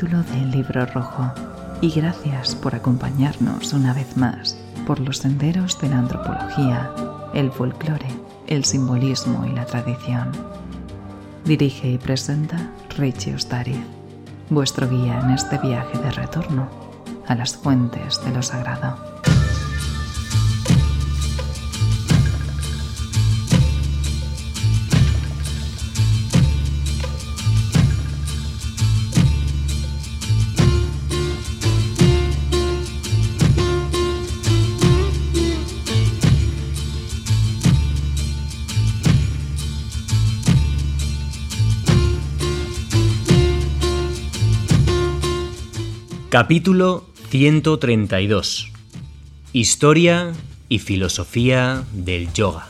capítulo del Libro Rojo y gracias por acompañarnos una vez más por los senderos de la antropología, el folclore, el simbolismo y la tradición. Dirige y presenta Richie Ostariz, vuestro guía en este viaje de retorno a las fuentes de lo sagrado. Capítulo 132. Historia y filosofía del yoga.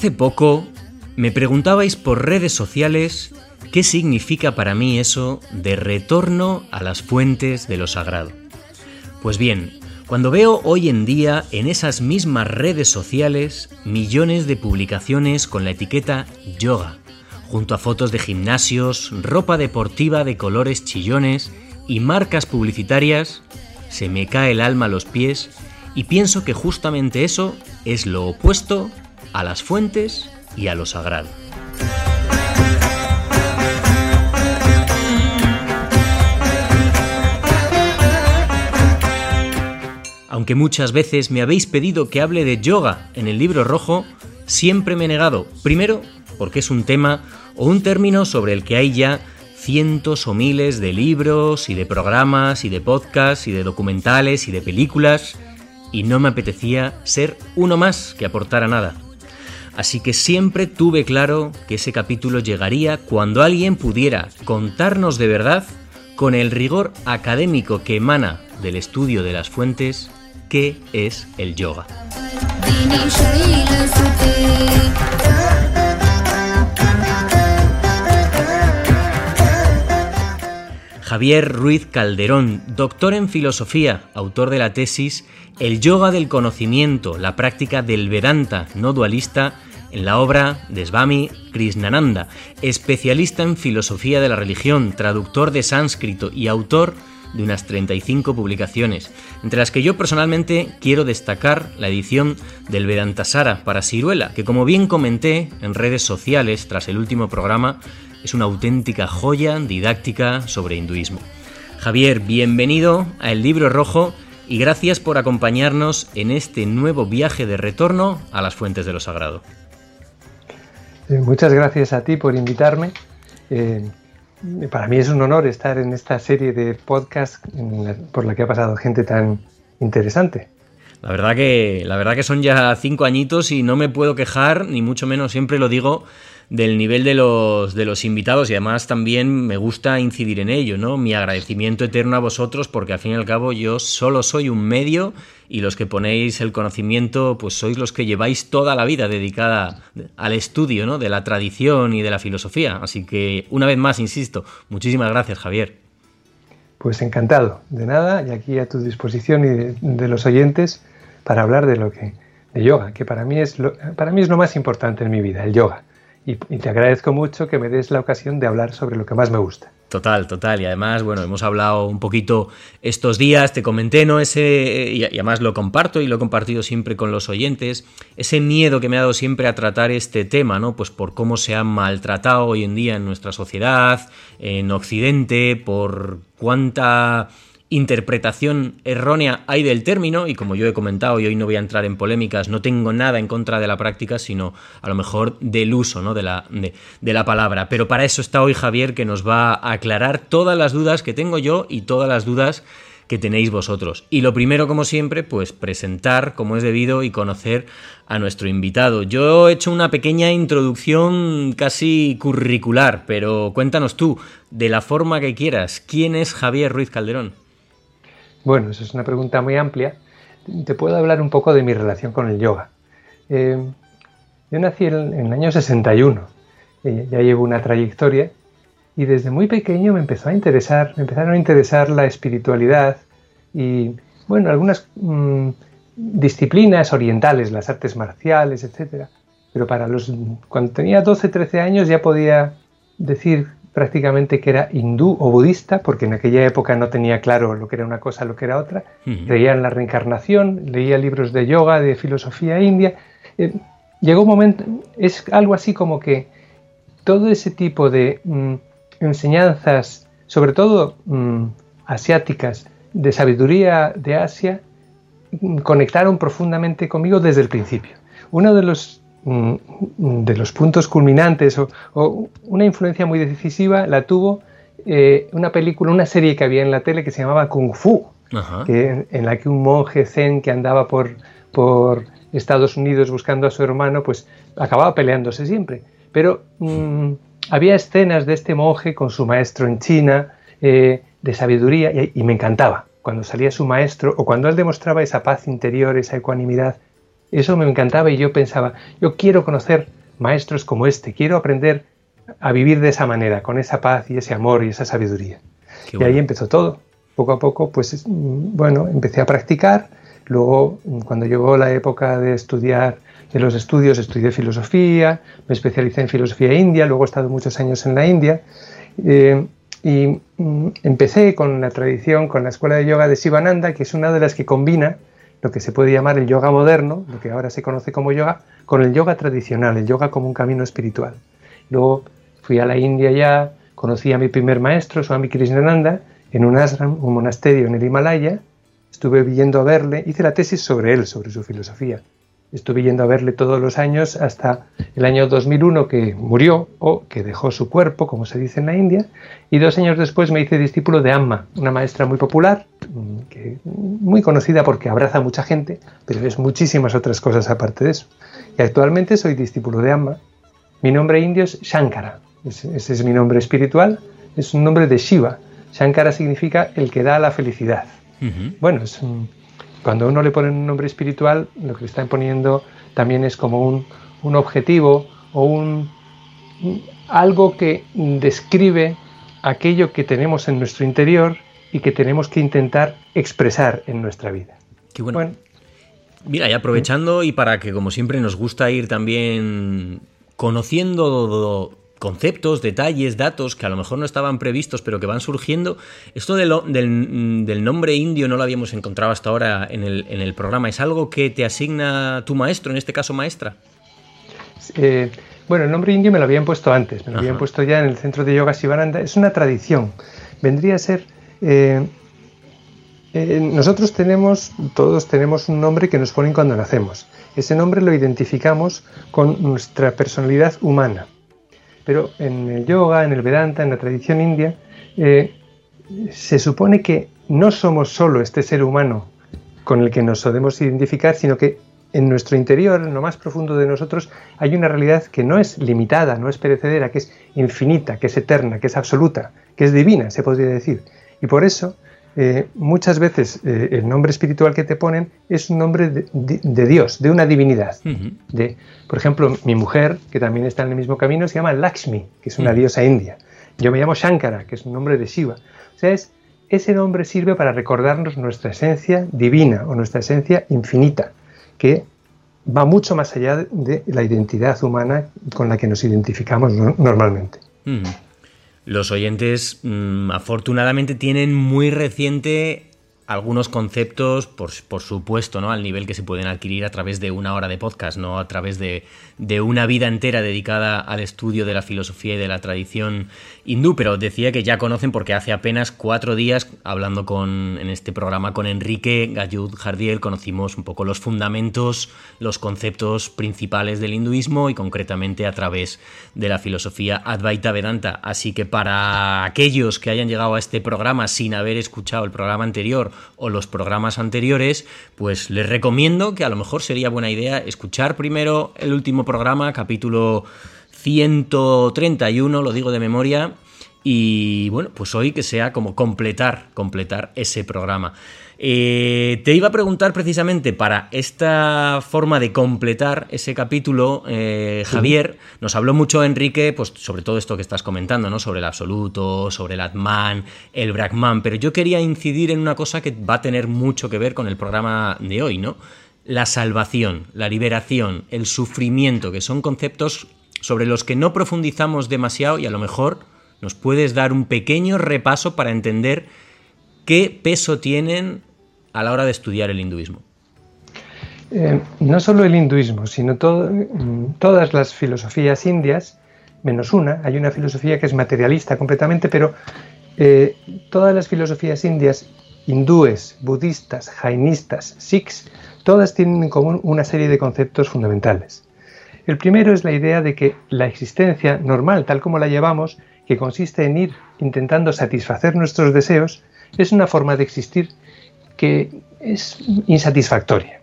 Hace poco me preguntabais por redes sociales qué significa para mí eso de retorno a las fuentes de lo sagrado. Pues bien, cuando veo hoy en día en esas mismas redes sociales millones de publicaciones con la etiqueta yoga, junto a fotos de gimnasios, ropa deportiva de colores chillones y marcas publicitarias, se me cae el alma a los pies y pienso que justamente eso es lo opuesto a las fuentes y a lo sagrado. Aunque muchas veces me habéis pedido que hable de yoga en el libro rojo, siempre me he negado. Primero, porque es un tema o un término sobre el que hay ya cientos o miles de libros y de programas y de podcasts y de documentales y de películas, y no me apetecía ser uno más que aportara nada. Así que siempre tuve claro que ese capítulo llegaría cuando alguien pudiera contarnos de verdad, con el rigor académico que emana del estudio de las fuentes, qué es el yoga. Javier Ruiz Calderón, doctor en filosofía, autor de la tesis El yoga del conocimiento, la práctica del Vedanta no dualista, en la obra de Swami Krishnananda, especialista en filosofía de la religión, traductor de sánscrito y autor de unas 35 publicaciones, entre las que yo personalmente quiero destacar la edición del Vedantasara para Ciruela, que como bien comenté en redes sociales tras el último programa, es una auténtica joya didáctica sobre hinduismo. Javier, bienvenido a El Libro Rojo y gracias por acompañarnos en este nuevo viaje de retorno a las fuentes de lo sagrado. Eh, muchas gracias a ti por invitarme. Eh, para mí es un honor estar en esta serie de podcast por la que ha pasado gente tan interesante. La verdad que, la verdad que son ya cinco añitos y no me puedo quejar, ni mucho menos, siempre lo digo, del nivel de los, de los invitados y además también me gusta incidir en ello, ¿no? Mi agradecimiento eterno a vosotros porque al fin y al cabo yo solo soy un medio y los que ponéis el conocimiento pues sois los que lleváis toda la vida dedicada al estudio, ¿no? De la tradición y de la filosofía. Así que una vez más, insisto, muchísimas gracias Javier. Pues encantado, de nada, y aquí a tu disposición y de, los oyentes para hablar de lo que de yoga, que para mí es lo, para mí es lo más importante en mi vida, el yoga y, te agradezco mucho que me des la ocasión de hablar sobre lo que más me gusta. Total, total. Y además, bueno, hemos hablado un poquito estos días, te comenté, ¿no? Ese, y además lo comparto y lo he compartido siempre con los oyentes, ese miedo que me ha dado siempre a tratar este tema, ¿no? Pues por cómo se ha maltratado hoy en día en nuestra sociedad, en Occidente, por cuánta interpretación errónea hay del término, y como yo he comentado, y hoy no voy a entrar en polémicas, no tengo nada en contra de la práctica, sino a lo mejor del uso ¿no? de, la, de, la palabra. Pero para eso está hoy Javier, que nos va a aclarar todas las dudas que tengo yo y todas las dudas que tenéis vosotros. Y lo primero, como siempre, pues presentar como es debido y conocer a nuestro invitado. Yo he hecho una pequeña introducción casi curricular, pero cuéntanos tú, de la forma que quieras, ¿quién es Javier Ruiz Calderón? Bueno, eso es una pregunta muy amplia. Te puedo hablar un poco de mi relación con el yoga. Eh, yo nací en, el año 61, ya llevo una trayectoria y desde muy pequeño me empezó a interesar, me empezaron a interesar la espiritualidad y, bueno, algunas mm, disciplinas orientales, las artes marciales, etc. Pero para los, cuando tenía 12, 13 años ya podía decir prácticamente que era hindú o budista, porque en aquella época no tenía claro lo que era una cosa, lo que era otra. Creía en la reencarnación, leía libros de yoga, de filosofía india. Eh, llegó un momento, es algo así como que todo ese tipo de mm, enseñanzas, sobre todo mm, asiáticas, de sabiduría de Asia, mm, conectaron profundamente conmigo desde el principio. Uno de los de los puntos culminantes o, una influencia muy decisiva la tuvo eh, una película, una serie que había en la tele que se llamaba Kung Fu, en la que un monje zen que andaba por, por Estados Unidos buscando a su hermano, pues acababa peleándose siempre. Pero mm, había escenas de este monje con su maestro en China, eh, de sabiduría, y me encantaba. Cuando salía su maestro o cuando él demostraba esa paz interior, esa ecuanimidad, eso me encantaba y yo pensaba, yo quiero conocer maestros como este, quiero aprender a vivir de esa manera, con esa paz y ese amor y esa sabiduría. y ahí empezó todo. Poco a poco, pues bueno, empecé a practicar. Luego, cuando llegó la época de estudiar, de los estudios, estudié filosofía, me especialicé en filosofía india, luego he estado muchos años en la India. Eh, y mm, empecé con la tradición, con la escuela de yoga de Sivananda, que es una de las que combina lo que se puede llamar el yoga moderno, lo que ahora se conoce como yoga, con el yoga tradicional, el yoga como un camino espiritual. Luego fui a la India ya, conocí a mi primer maestro, Swami Krishnananda, en un ashram, un monasterio en el Himalaya, estuve yendo a verle, hice la tesis sobre él, sobre su filosofía. Estuve yendo a verle todos los años hasta el año 2001 que murió o que dejó su cuerpo, como se dice en la India, y dos años después me hice discípulo de Amma, una maestra muy popular, mm, que, muy conocida porque abraza a mucha gente, pero es muchísimas otras cosas aparte de eso. Y actualmente soy discípulo de Amma. Mi nombre indio es Shankara, ese, es mi nombre espiritual, es un nombre de Shiva. Shankara significa el que da la felicidad. Bueno, es un cuando uno le pone un nombre espiritual, lo que le están poniendo también es como un, objetivo o un, algo que describe aquello que tenemos en nuestro interior y que tenemos que intentar expresar en nuestra vida. Qué bueno. Mira, y aprovechando y para que como siempre nos gusta ir también conociendo conceptos, detalles, datos que a lo mejor no estaban previstos pero que van surgiendo. Esto del, del, nombre indio no lo habíamos encontrado hasta ahora en el, en el, programa. ¿Es algo que te asigna tu maestro, en este caso maestra? Eh, bueno, el nombre indio me lo habían puesto antes, me lo habían puesto ya en el centro de yoga Sivananda. Es una tradición. Vendría a ser... Eh, eh, nosotros tenemos, todos tenemos un nombre que nos ponen cuando nacemos. Ese nombre lo identificamos con nuestra personalidad humana. Pero en el yoga, en el Vedanta, en la tradición india, eh, se supone que no somos solo este ser humano con el que nos podemos identificar, sino que en nuestro interior, en lo más profundo de nosotros, hay una realidad que no es limitada, no es perecedera, que es infinita, que es eterna, que es absoluta, que es divina, se podría decir. Y por eso eh, muchas veces eh, el nombre espiritual que te ponen es un nombre de, Dios, de una divinidad. de, por ejemplo, mi mujer, que también está en el mismo camino, se llama Lakshmi, que es una diosa india. Yo me llamo Shankara, que es un nombre de Shiva. O sea, ese nombre sirve para recordarnos nuestra esencia divina o nuestra esencia infinita, que va mucho más allá de la identidad humana con la que nos identificamos normalmente. Los oyentes mm, afortunadamente tienen muy reciente algunos conceptos, por, por, supuesto, ¿no? al nivel que se pueden adquirir a través de una hora de podcast, no a través de, de, una vida entera dedicada al estudio de la filosofía y de la tradición hindú, pero decía que ya conocen porque hace apenas cuatro días, hablando con, en este programa con Enrique Gayud Jardiel, conocimos un poco los fundamentos, los conceptos principales del hinduismo y concretamente a través de la filosofía Advaita Vedanta. Así que para aquellos que hayan llegado a este programa sin haber escuchado el programa anterior, o los programas anteriores, pues les recomiendo que a lo mejor sería buena idea escuchar primero el último programa, capítulo 131, lo digo de memoria, y bueno, pues hoy que sea como completar, completar ese programa. Eh, te iba a preguntar precisamente para esta forma de completar ese capítulo, eh, Javier, nos habló mucho Enrique, pues sobre todo esto que estás comentando, ¿no? Sobre el absoluto, sobre el Atman, el Brahman, pero yo quería incidir en una cosa que va a tener mucho que ver con el programa de hoy, ¿no? La salvación, la liberación, el sufrimiento, que son conceptos sobre los que no profundizamos demasiado y a lo mejor nos puedes dar un pequeño repaso para entender qué peso tienen a la hora de estudiar el hinduismo? Eh, no solo el hinduismo, sino mm, todas las filosofías indias, menos una, hay una filosofía que es materialista completamente, pero eh, todas las filosofías indias, hindúes, budistas, jainistas, sikhs, todas tienen en común una serie de conceptos fundamentales. El primero es la idea de que la existencia normal, tal como la llevamos, que consiste en ir intentando satisfacer nuestros deseos, es una forma de existir que es insatisfactoria.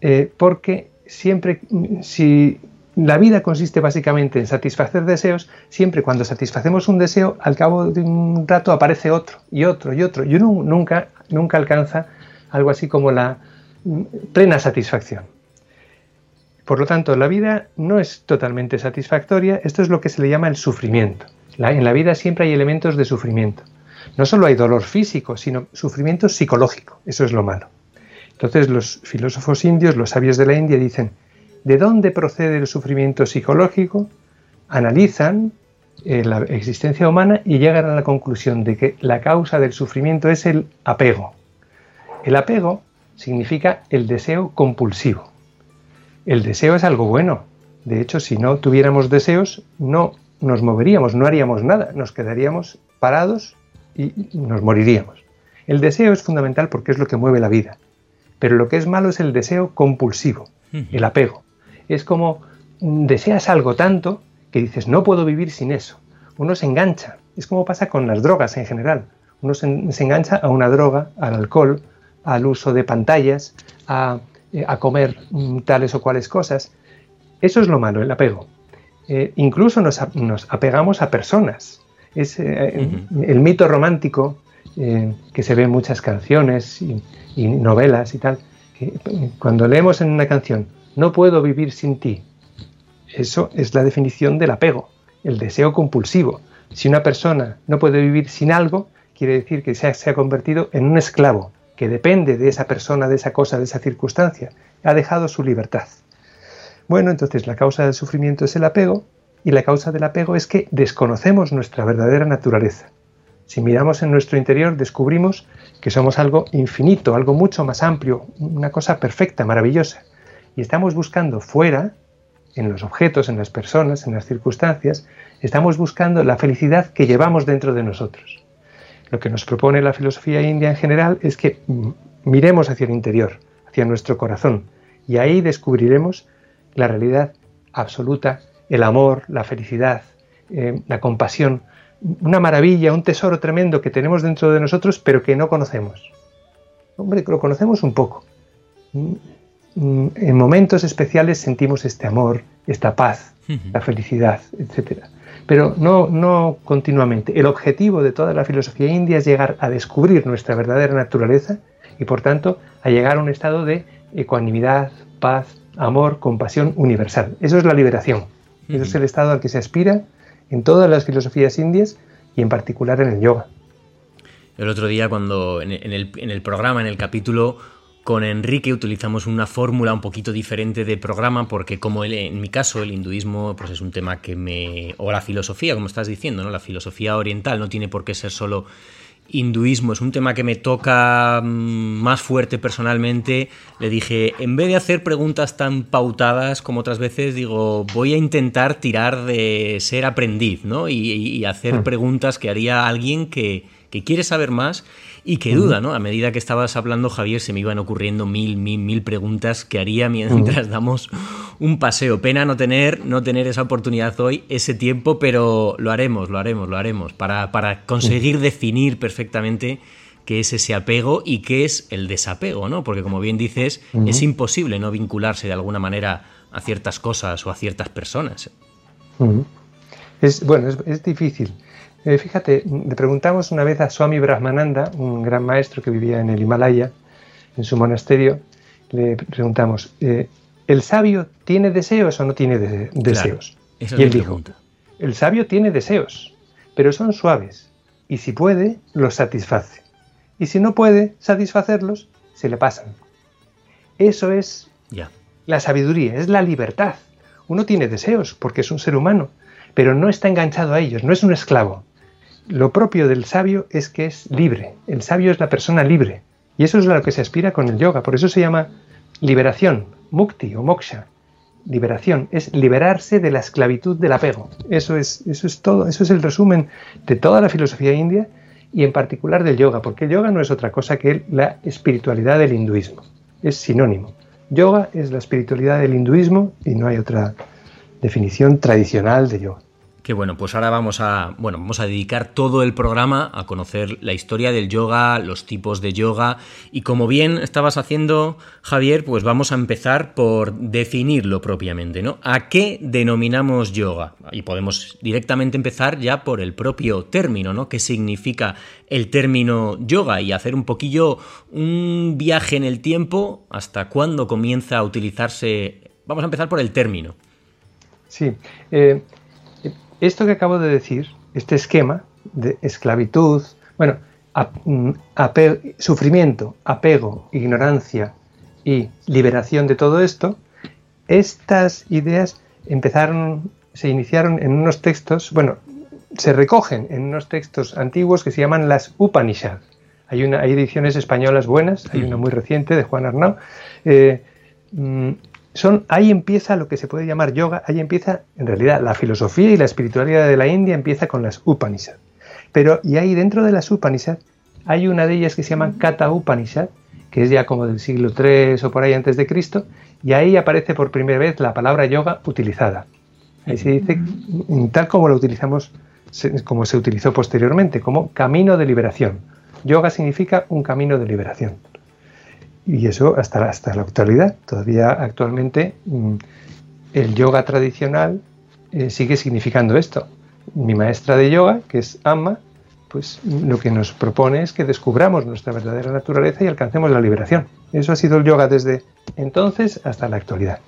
Eh, porque siempre, si la vida consiste básicamente en satisfacer deseos, siempre cuando satisfacemos un deseo, al cabo de un rato aparece otro y otro y otro. Y uno nunca, nunca alcanza algo así como la plena satisfacción. Por lo tanto, la vida no es totalmente satisfactoria, esto es lo que se le llama el sufrimiento. en la vida siempre hay elementos de sufrimiento no solo hay dolor físico, sino sufrimiento psicológico. Eso es lo malo. Entonces los filósofos indios, los sabios de la India dicen, ¿de dónde procede el sufrimiento psicológico? Analizan eh, la existencia humana y llegan a la conclusión de que la causa del sufrimiento es el apego. El apego significa el deseo compulsivo. El deseo es algo bueno. De hecho, si no tuviéramos deseos, no nos moveríamos, no haríamos nada, nos quedaríamos parados y nos moriríamos. El deseo es fundamental porque es lo que mueve la vida, pero lo que es malo es el deseo compulsivo, el apego. Es como deseas algo tanto que dices, no puedo vivir sin eso. Uno se engancha, es como pasa con las drogas en general. Uno se, engancha a una droga, al alcohol, al uso de pantallas, a, eh, comer mm, tales o cuales cosas. Eso es lo malo, el apego. Eh, incluso nos, nos, apegamos a personas es eh, el mito romántico eh, que se ve en muchas canciones y, novelas y tal. Que eh, cuando leemos en una canción, no puedo vivir sin ti, eso es la definición del apego, el deseo compulsivo. Si una persona no puede vivir sin algo, quiere decir que se ha, se ha convertido en un esclavo, que depende de esa persona, de esa cosa, de esa circunstancia. Ha dejado su libertad. Bueno, entonces la causa del sufrimiento es el apego y la causa del apego es que desconocemos nuestra verdadera naturaleza. Si miramos en nuestro interior descubrimos que somos algo infinito, algo mucho más amplio, una cosa perfecta, maravillosa. Y estamos buscando fuera, en los objetos, en las personas, en las circunstancias, estamos buscando la felicidad que llevamos dentro de nosotros. Lo que nos propone la filosofía india en general es que miremos hacia el interior, hacia nuestro corazón, y ahí descubriremos la realidad absoluta el amor, la felicidad, eh, la compasión, una maravilla, un tesoro tremendo que tenemos dentro de nosotros, pero que no conocemos. Hombre, lo conocemos un poco. Mm, mm, en momentos especiales sentimos este amor, esta paz, la felicidad, etc. Pero no, no continuamente. El objetivo de toda la filosofía india es llegar a descubrir nuestra verdadera naturaleza y por tanto a llegar a un estado de ecuanimidad, paz, amor, compasión universal. Eso es la liberación. Ese es el estado al que se aspira en todas las filosofías indias y en particular en el yoga. El otro día cuando en el, programa, en el capítulo con Enrique utilizamos una fórmula un poquito diferente de programa porque como en mi caso el hinduismo pues es un tema que me... o la filosofía, como estás diciendo, ¿no? la filosofía oriental no tiene por qué ser solo hinduismo es un tema que me toca mm, más fuerte personalmente, le dije, en vez de hacer preguntas tan pautadas como otras veces, digo, voy a intentar tirar de ser aprendiz, ¿no? Y, hacer hmm. preguntas que haría alguien que, que quiere saber más y que duda, ¿no? A medida que estabas hablando, Javier, se me iban ocurriendo mil, mil, mil preguntas que haría mientras damos un paseo. Pena no tener, no tener esa oportunidad hoy, ese tiempo, pero lo haremos, lo haremos, lo haremos, para, conseguir definir perfectamente qué es ese apego y qué es el desapego, ¿no? Porque como bien dices, es imposible no vincularse de alguna manera a ciertas cosas o a ciertas personas. Es, bueno, es, difícil. Eh, fíjate, le preguntamos una vez a Swami Brahmananda, un gran maestro que vivía en el Himalaya, en su monasterio, le preguntamos, eh, ¿el sabio tiene deseos o no tiene deseos? y él dijo, el sabio tiene deseos, pero son suaves, y si puede, los satisface. Y si no puede satisfacerlos, se le pasan. Eso es la sabiduría, es la libertad. Uno tiene deseos porque es un ser humano, pero no está enganchado a ellos, no es un esclavo. Lo propio del sabio es que es libre. El sabio es la persona libre. Y eso es a lo que se aspira con el yoga. Por eso se llama liberación, mukti o moksha. Liberación es liberarse de la esclavitud del apego. Eso es, eso es todo. Eso es el resumen de toda la filosofía india y en particular del yoga, porque el yoga no es otra cosa que la espiritualidad del hinduismo. Es sinónimo. Yoga es la espiritualidad del hinduismo y no hay otra definición tradicional de yoga. Que bueno, pues ahora vamos a, bueno, vamos a dedicar todo el programa a conocer la historia del yoga, los tipos de yoga y como bien estabas haciendo, Javier, pues vamos a empezar por definirlo propiamente, ¿no? ¿A qué denominamos yoga? Y podemos directamente empezar ya por el propio término, ¿no? ¿Qué significa el término yoga? Y hacer un poquillo un viaje en el tiempo hasta cuándo comienza a utilizarse. Vamos a empezar por el término. Sí. Eh, esto que acabo de decir, este esquema de esclavitud, bueno, mm, sufrimiento, apego, ignorancia y liberación de todo esto, estas ideas empezaron, se iniciaron en unos textos, bueno, se recogen en unos textos antiguos que se llaman las Upanishad. Hay, una, hay ediciones españolas buenas, hay una muy reciente de Juan Arnau. Eh, mm, son, ahí empieza lo que se puede llamar yoga, ahí empieza en realidad la filosofía y la espiritualidad de la India empieza con las Upanishad. Pero y ahí dentro de las Upanishad hay una de ellas que se llama Kata Upanishad, que es ya como del siglo III o por ahí antes de Cristo, y ahí aparece por primera vez la palabra yoga utilizada. Ahí se dice tal como lo utilizamos, como se utilizó posteriormente, como camino de liberación. Yoga significa un camino de liberación. Y eso hasta, hasta la actualidad. Todavía actualmente mm, el yoga tradicional eh, sigue significando esto. Mi maestra de yoga, que es Amma, pues lo que nos propone es que descubramos nuestra verdadera naturaleza y alcancemos la liberación. Eso ha sido el yoga desde entonces hasta la actualidad.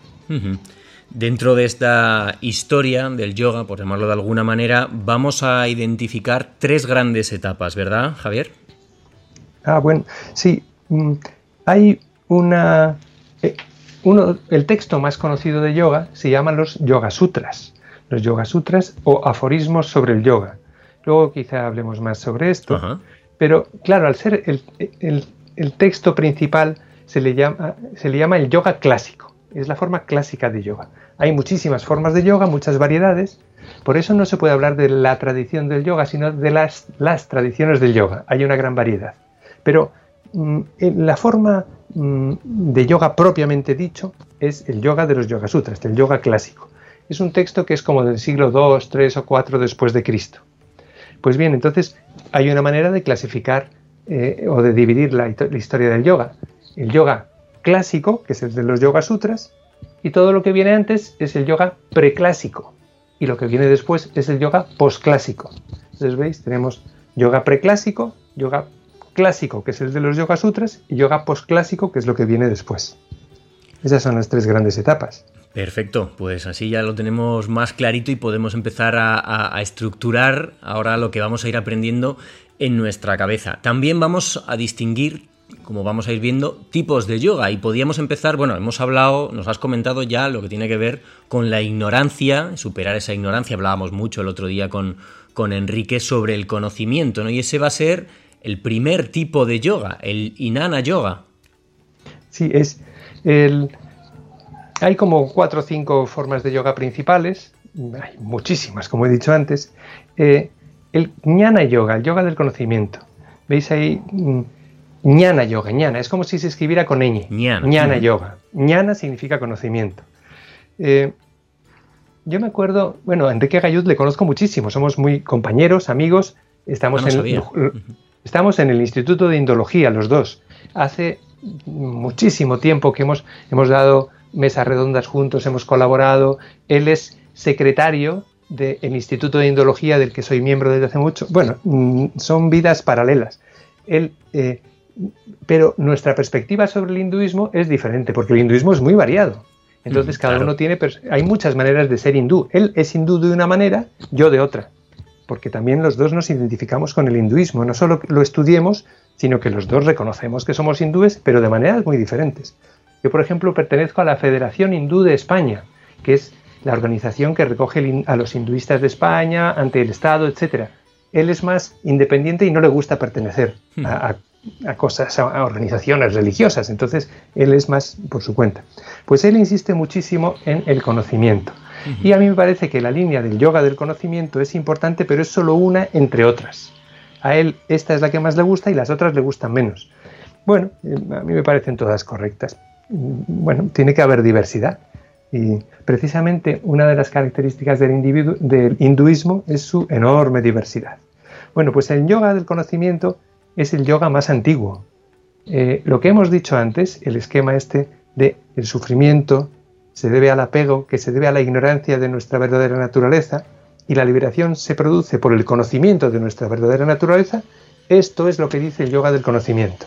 Dentro de esta historia del yoga, por llamarlo de alguna manera, vamos a identificar tres grandes etapas, ¿verdad, Javier? Ah, bueno, sí. Hay una... Eh, uno, el texto más conocido de yoga se llama los Yoga Sutras, los Yoga Sutras o aforismos sobre el yoga. Luego quizá hablemos más sobre esto. Pero claro, al ser el, texto principal se le, llama, se le llama el yoga clásico. Es la forma clásica de yoga. Hay muchísimas formas de yoga, muchas variedades. Por eso no se puede hablar de la tradición del yoga, sino de las, las tradiciones del yoga. Hay una gran variedad. Pero la forma mm, de yoga propiamente dicho es el yoga de los Yoga Sutras, el yoga clásico. Es un texto que es como del siglo II, III o IV después de Cristo. Pues bien, entonces hay una manera de clasificar eh, o de dividir la, historia del yoga. El yoga clásico, que es el de los Yoga Sutras, y todo lo que viene antes es el yoga preclásico. Y lo que viene después es el yoga posclásico. Entonces, ¿veis? Tenemos yoga preclásico, yoga clásico, que es el de los Yoga Sutras, y yoga postclásico, que es lo que viene después. Esas son las tres grandes etapas. Perfecto, pues así ya lo tenemos más clarito y podemos empezar a, estructurar ahora lo que vamos a ir aprendiendo en nuestra cabeza. También vamos a distinguir como vamos a ir viendo, tipos de yoga. Y podíamos empezar, bueno, hemos hablado, nos has comentado ya lo que tiene que ver con la ignorancia, superar esa ignorancia. Hablábamos mucho el otro día con, con Enrique sobre el conocimiento, ¿no? Y ese va a ser el primer tipo de yoga, el Inanna Yoga. Sí, es el... Hay como cuatro o cinco formas de yoga principales, hay muchísimas, como he dicho antes. Eh, el Jnana Yoga, el yoga del conocimiento. ¿Veis ahí? Mm, Jnana Yoga, Jnana, es como si se escribiera con ñ. Jnana, Yoga. Jnana significa conocimiento. Eh, yo me acuerdo, bueno, a Enrique Gayud le conozco muchísimo, somos muy compañeros, amigos, estamos ah, en, Estamos en el Instituto de Indología, los dos. Hace muchísimo tiempo que hemos, hemos dado mesas redondas juntos, hemos colaborado. Él es secretario del Instituto de Indología, del que soy miembro desde hace mucho. Bueno, mm, son vidas paralelas. Él, eh, pero nuestra perspectiva sobre el hinduismo es diferente, porque el hinduismo es muy variado. Entonces, cada uno tiene. Hay muchas maneras de ser hindú. Él es hindú de una manera, yo de otra. Porque también los dos nos identificamos con el hinduismo. No solo lo estudiemos, sino que los dos reconocemos que somos hindúes, pero de maneras muy diferentes. Yo, por ejemplo, pertenezco a la Federación Hindú de España, que es la organización que recoge a los hinduistas de España ante el Estado, etc. Él es más independiente y no le gusta pertenecer hmm. a, cosas, a organizaciones religiosas, entonces él es más por su cuenta. Pues él insiste muchísimo en el conocimiento. Y a mí me parece que la línea del yoga del conocimiento es importante, pero es solo una entre otras. A él esta es la que más le gusta y las otras le gustan menos. Bueno, eh, a mí me parecen todas correctas. Bueno, tiene que haber diversidad. Y precisamente una de las características del, del hinduismo es su enorme diversidad. Bueno, pues el yoga del conocimiento es el yoga más antiguo. Eh, lo que hemos dicho antes, el esquema este de el sufrimiento se debe al apego, que se debe a la ignorancia de nuestra verdadera naturaleza, y la liberación se produce por el conocimiento de nuestra verdadera naturaleza, esto es lo que dice el yoga del conocimiento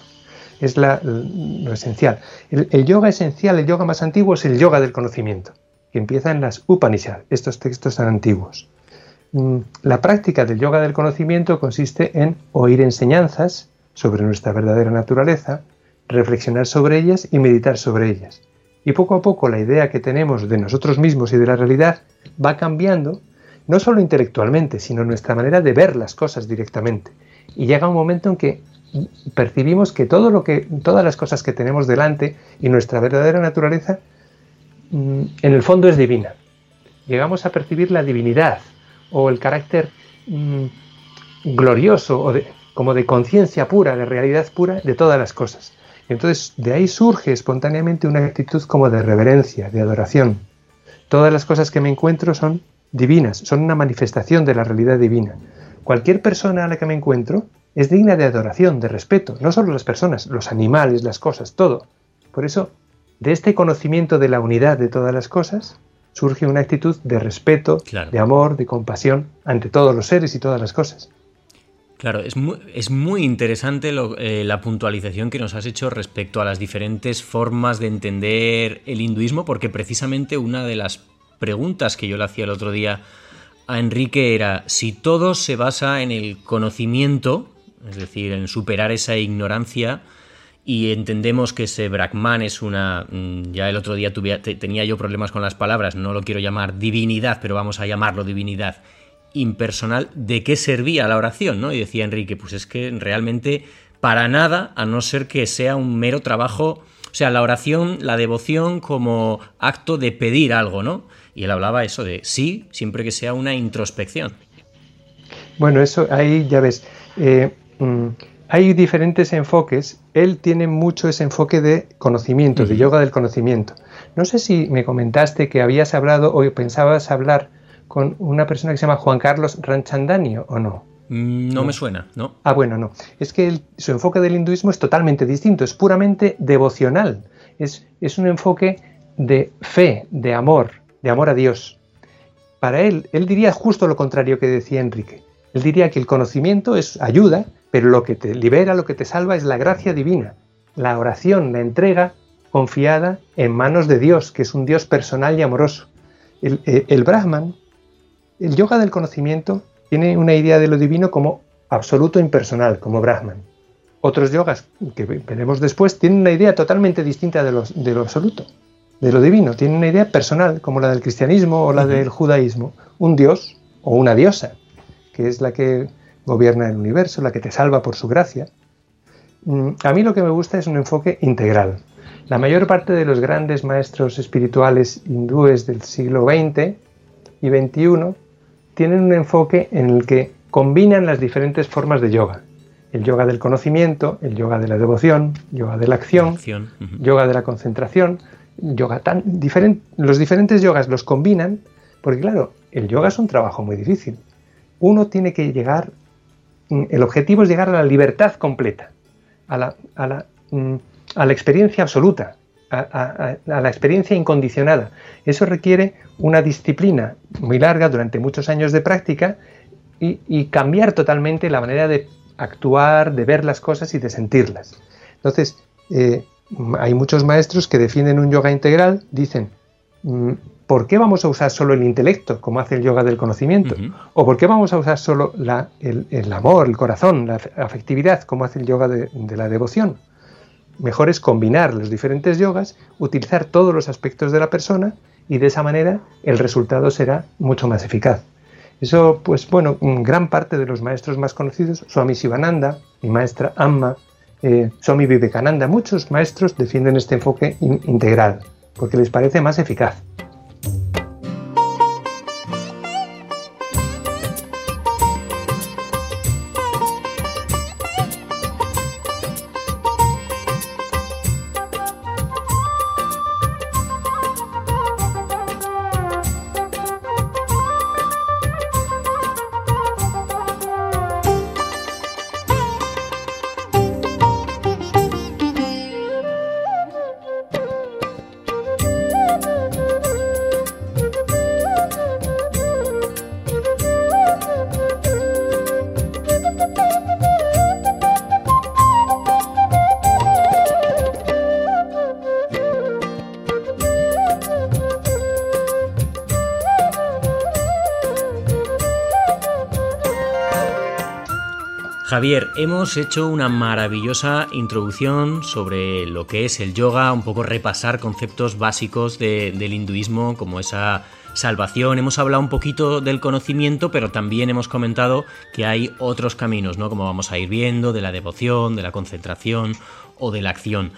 es lo esencial. El, yoga esencial, el yoga más antiguo es el yoga del conocimiento, que empieza en las Upanishads, estos textos tan antiguos. Mm, la práctica del yoga del conocimiento consiste en oír enseñanzas sobre nuestra verdadera naturaleza, reflexionar sobre ellas y meditar sobre ellas. Y poco a poco la idea que tenemos de nosotros mismos y de la realidad va cambiando, no solo intelectualmente, sino nuestra manera de ver las cosas directamente. Y llega un momento en que percibimos que todo lo que todas las cosas que tenemos delante y nuestra verdadera naturaleza mm, en el fondo es divina. Llegamos a percibir la divinidad o el carácter mm, glorioso o como de conciencia pura, de realidad pura de todas las cosas. Entonces de ahí surge espontáneamente una actitud como de reverencia, de adoración. Todas las cosas que me encuentro son divinas, son una manifestación de la realidad divina. Cualquier persona a la que me encuentro es digna de adoración, de respeto, no solo las personas, los animales, las cosas, todo. Por eso, de este conocimiento de la unidad de todas las cosas, surge una actitud de respeto, de amor, de compasión ante todos los seres y todas las cosas. Claro, es muy, es muy interesante eh, la puntualización que nos has hecho respecto a las diferentes formas de entender el hinduismo, porque precisamente una de las preguntas que yo le hacía el otro día a Enrique era, si todo se basa en el conocimiento, es decir, en superar esa ignorancia y entendemos que ese Brahman es una, mm, ya el otro día tenía yo problemas con las palabras, no lo quiero llamar divinidad, pero vamos a llamarlo divinidad impersonal, ¿de qué servía la oración? ¿no? Y decía Enrique, pues es que realmente para nada, a no ser que sea un mero trabajo, o sea, la oración, la devoción como acto de pedir algo, ¿no? Y él hablaba eso de sí, siempre que sea una introspección. Bueno, eso ahí ya ves, eh, Mm, hay diferentes enfoques. Él tiene mucho ese enfoque de conocimiento, de yoga del conocimiento. No sé si me comentaste que habías hablado o pensabas hablar con una persona que se llama Juan Carlos Ranchandanio o no. Mm, no, me suena, ¿no? Ah, bueno, no. Es que su enfoque del hinduismo es totalmente distinto, es puramente devocional. Es, es un enfoque de fe, de amor, de amor a Dios. Para él, él diría justo lo contrario que decía Enrique. Él diría que el conocimiento es ayuda, pero lo que te libera, lo que te salva es la gracia divina, la oración, la entrega confiada en manos de Dios, que es un Dios personal y amoroso. El, eh, Brahman, el yoga del conocimiento, tiene una idea de lo divino como absoluto impersonal, como Brahman. Otros yogas que veremos después tienen una idea totalmente distinta de, de lo absoluto, de lo divino. Tienen una idea personal, como la del cristianismo o la del judaísmo. Un dios o una diosa, que es la que gobierna el universo, la que te salva por su gracia. Mm, a mí lo que me gusta es un enfoque integral. La mayor parte de los grandes maestros espirituales hindúes del siglo XX y XXI tienen un enfoque en el que combinan las diferentes formas de yoga. El yoga del conocimiento, el yoga de la devoción, yoga de la acción, yoga de la concentración, yoga tan los diferentes yogas los combinan porque claro, el yoga es un trabajo muy difícil. Uno tiene que llegar mm, el objetivo es llegar a la libertad completa, a la, a la, mm, a la experiencia absoluta, a, la experiencia incondicionada. Eso requiere una disciplina muy larga durante muchos años de práctica y, cambiar totalmente la manera de actuar, de ver las cosas y de sentirlas. Entonces, eh, hay muchos maestros que defienden un yoga integral, dicen, mm, ¿por qué vamos a usar solo el intelecto, como hace el yoga del conocimiento? ¿O por qué vamos a usar solo el, amor, el corazón, la afectividad, como hace el yoga de, la devoción? Mejor es combinar los diferentes yogas, utilizar todos los aspectos de la persona y de esa manera el resultado será mucho más eficaz. Eso, pues bueno, gran parte de los maestros más conocidos, Swami Sivananda, mi maestra Amma, eh, Swami Vivekananda, muchos maestros defienden este enfoque integral porque les parece más eficaz. Javier, hemos hecho una maravillosa introducción sobre lo que es el yoga, un poco repasar conceptos básicos del hinduismo como esa salvación. Hemos hablado un poquito del conocimiento, pero también hemos comentado que hay otros caminos, ¿no? Como vamos a ir viendo, de la devoción, de la concentración o de la acción.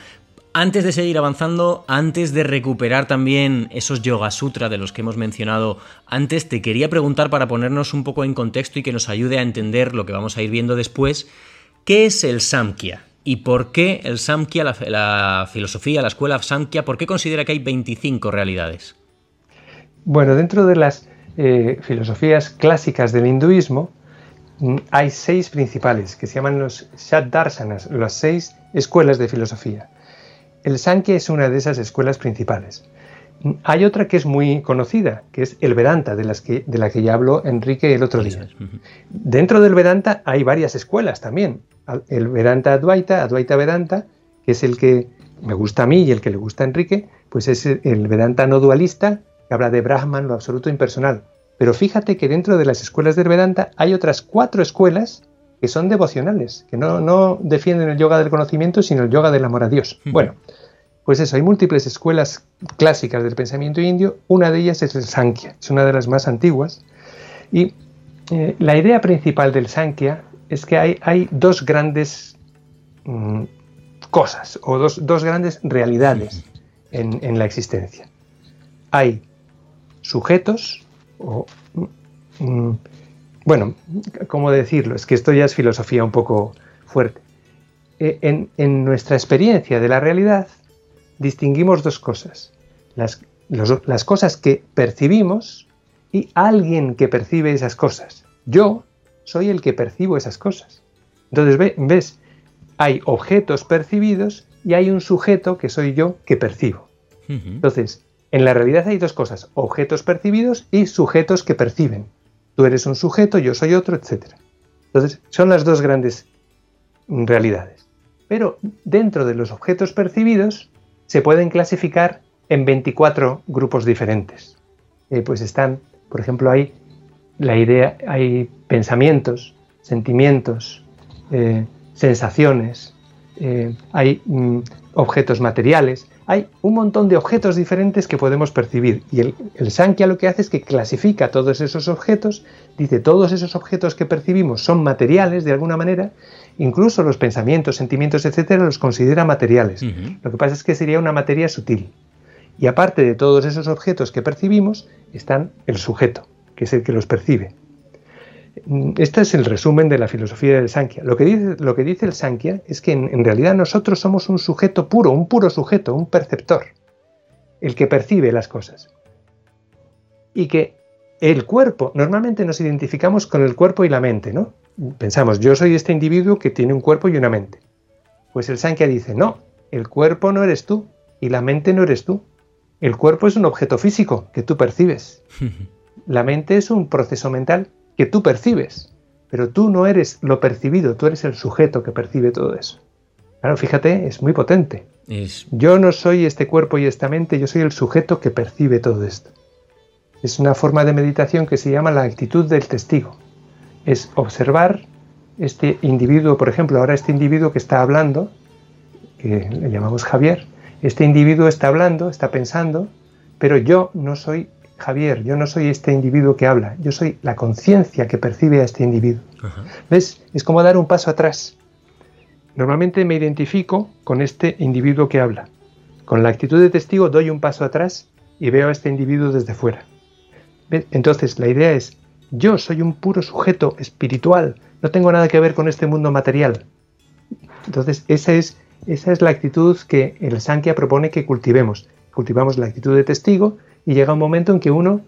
Antes de seguir avanzando, antes de recuperar también esos Yoga Sutra de los que hemos mencionado antes, te quería preguntar para ponernos un poco en contexto y que nos ayude a entender lo que vamos a ir viendo después, ¿qué es el Samkhya? ¿Y por qué el Samkhya, la, filosofía, la escuela Samkhya, por qué considera que hay 25 realidades? Bueno, dentro de las eh, filosofías clásicas del hinduismo, mm, hay seis principales que se llaman los Shaddarsanas, las seis escuelas de filosofía. El Sankhya es una de esas escuelas principales. Hay otra que es muy conocida, que es el Vedanta, de, las que, de la que ya habló Enrique el otro día. Dentro del Vedanta hay varias escuelas también. El Vedanta Advaita, Advaita Vedanta, que es el que me gusta a mí y el que le gusta a Enrique, pues es el Vedanta no dualista, que habla de Brahman, lo absoluto impersonal. Pero fíjate que dentro de las escuelas del Vedanta hay otras cuatro escuelas que son devocionales, que no, defienden el yoga del conocimiento, sino el yoga del amor a Dios. Bueno, pues eso, hay múltiples escuelas clásicas del pensamiento indio, una de ellas es el Sankhya, es una de las más antiguas, y eh, la idea principal del Sankhya es que hay, hay dos grandes mm, cosas, o dos, grandes realidades en, la existencia. Hay sujetos, o mm, bueno, ¿cómo decirlo? Es que esto ya es filosofía un poco fuerte. E, en, nuestra experiencia de la realidad distinguimos dos cosas. Las, las cosas que percibimos y alguien que percibe esas cosas. Yo soy el que percibo esas cosas. Entonces, ves, hay objetos percibidos y hay un sujeto que soy yo que percibo. Entonces, en la realidad hay dos cosas, objetos percibidos y sujetos que perciben. Tú eres un sujeto, yo soy otro, etc. Entonces, son las dos grandes realidades. Pero dentro de los objetos percibidos se pueden clasificar en 24 grupos diferentes. Eh, pues están, por ejemplo, hay la idea, hay pensamientos, sentimientos, eh, sensaciones, eh, hay mm, objetos materiales, hay un montón de objetos diferentes que podemos percibir y el, el Sankhya lo que hace es que clasifica todos esos objetos, dice todos esos objetos que percibimos son materiales de alguna manera, incluso los pensamientos, sentimientos, etcétera, los considera materiales. Lo que pasa es que sería una materia sutil. Y aparte de todos esos objetos que percibimos, están el sujeto, que es el que los percibe. Este es el resumen de la filosofía del Sankhya. Lo que dice, lo que dice el Sankhya es que en, realidad nosotros somos un sujeto puro, un puro sujeto, un perceptor, el que percibe las cosas. Y que el cuerpo, normalmente nos identificamos con el cuerpo y la mente, ¿no? pensamos, yo soy este individuo que tiene un cuerpo y una mente. Pues el Sankhya dice, no, el cuerpo no eres tú y la mente no eres tú. El cuerpo es un objeto físico que tú percibes. La mente es un proceso mental que tú percibes, pero tú no eres lo percibido, tú eres el sujeto que percibe todo eso. Claro, fíjate, es muy potente. Yo no soy este cuerpo y esta mente, yo soy el sujeto que percibe todo esto. Es una forma de meditación que se llama la actitud del testigo. Es observar este individuo, por ejemplo, ahora este individuo que está hablando, que le llamamos Javier, este individuo está hablando, está pensando, pero yo no soy Javier, yo no soy este individuo que habla, yo soy la conciencia que percibe a este individuo. ¿Ves? Es como dar un paso atrás. Normalmente me identifico con este individuo que habla. Con la actitud de testigo doy un paso atrás y veo a este individuo desde fuera. Entonces la idea es, yo soy un puro sujeto espiritual, no tengo nada que ver con este mundo material. Entonces esa es, esa es la actitud que el Sankhya propone que cultivemos. Cultivamos la actitud de testigo y llega un momento en que uno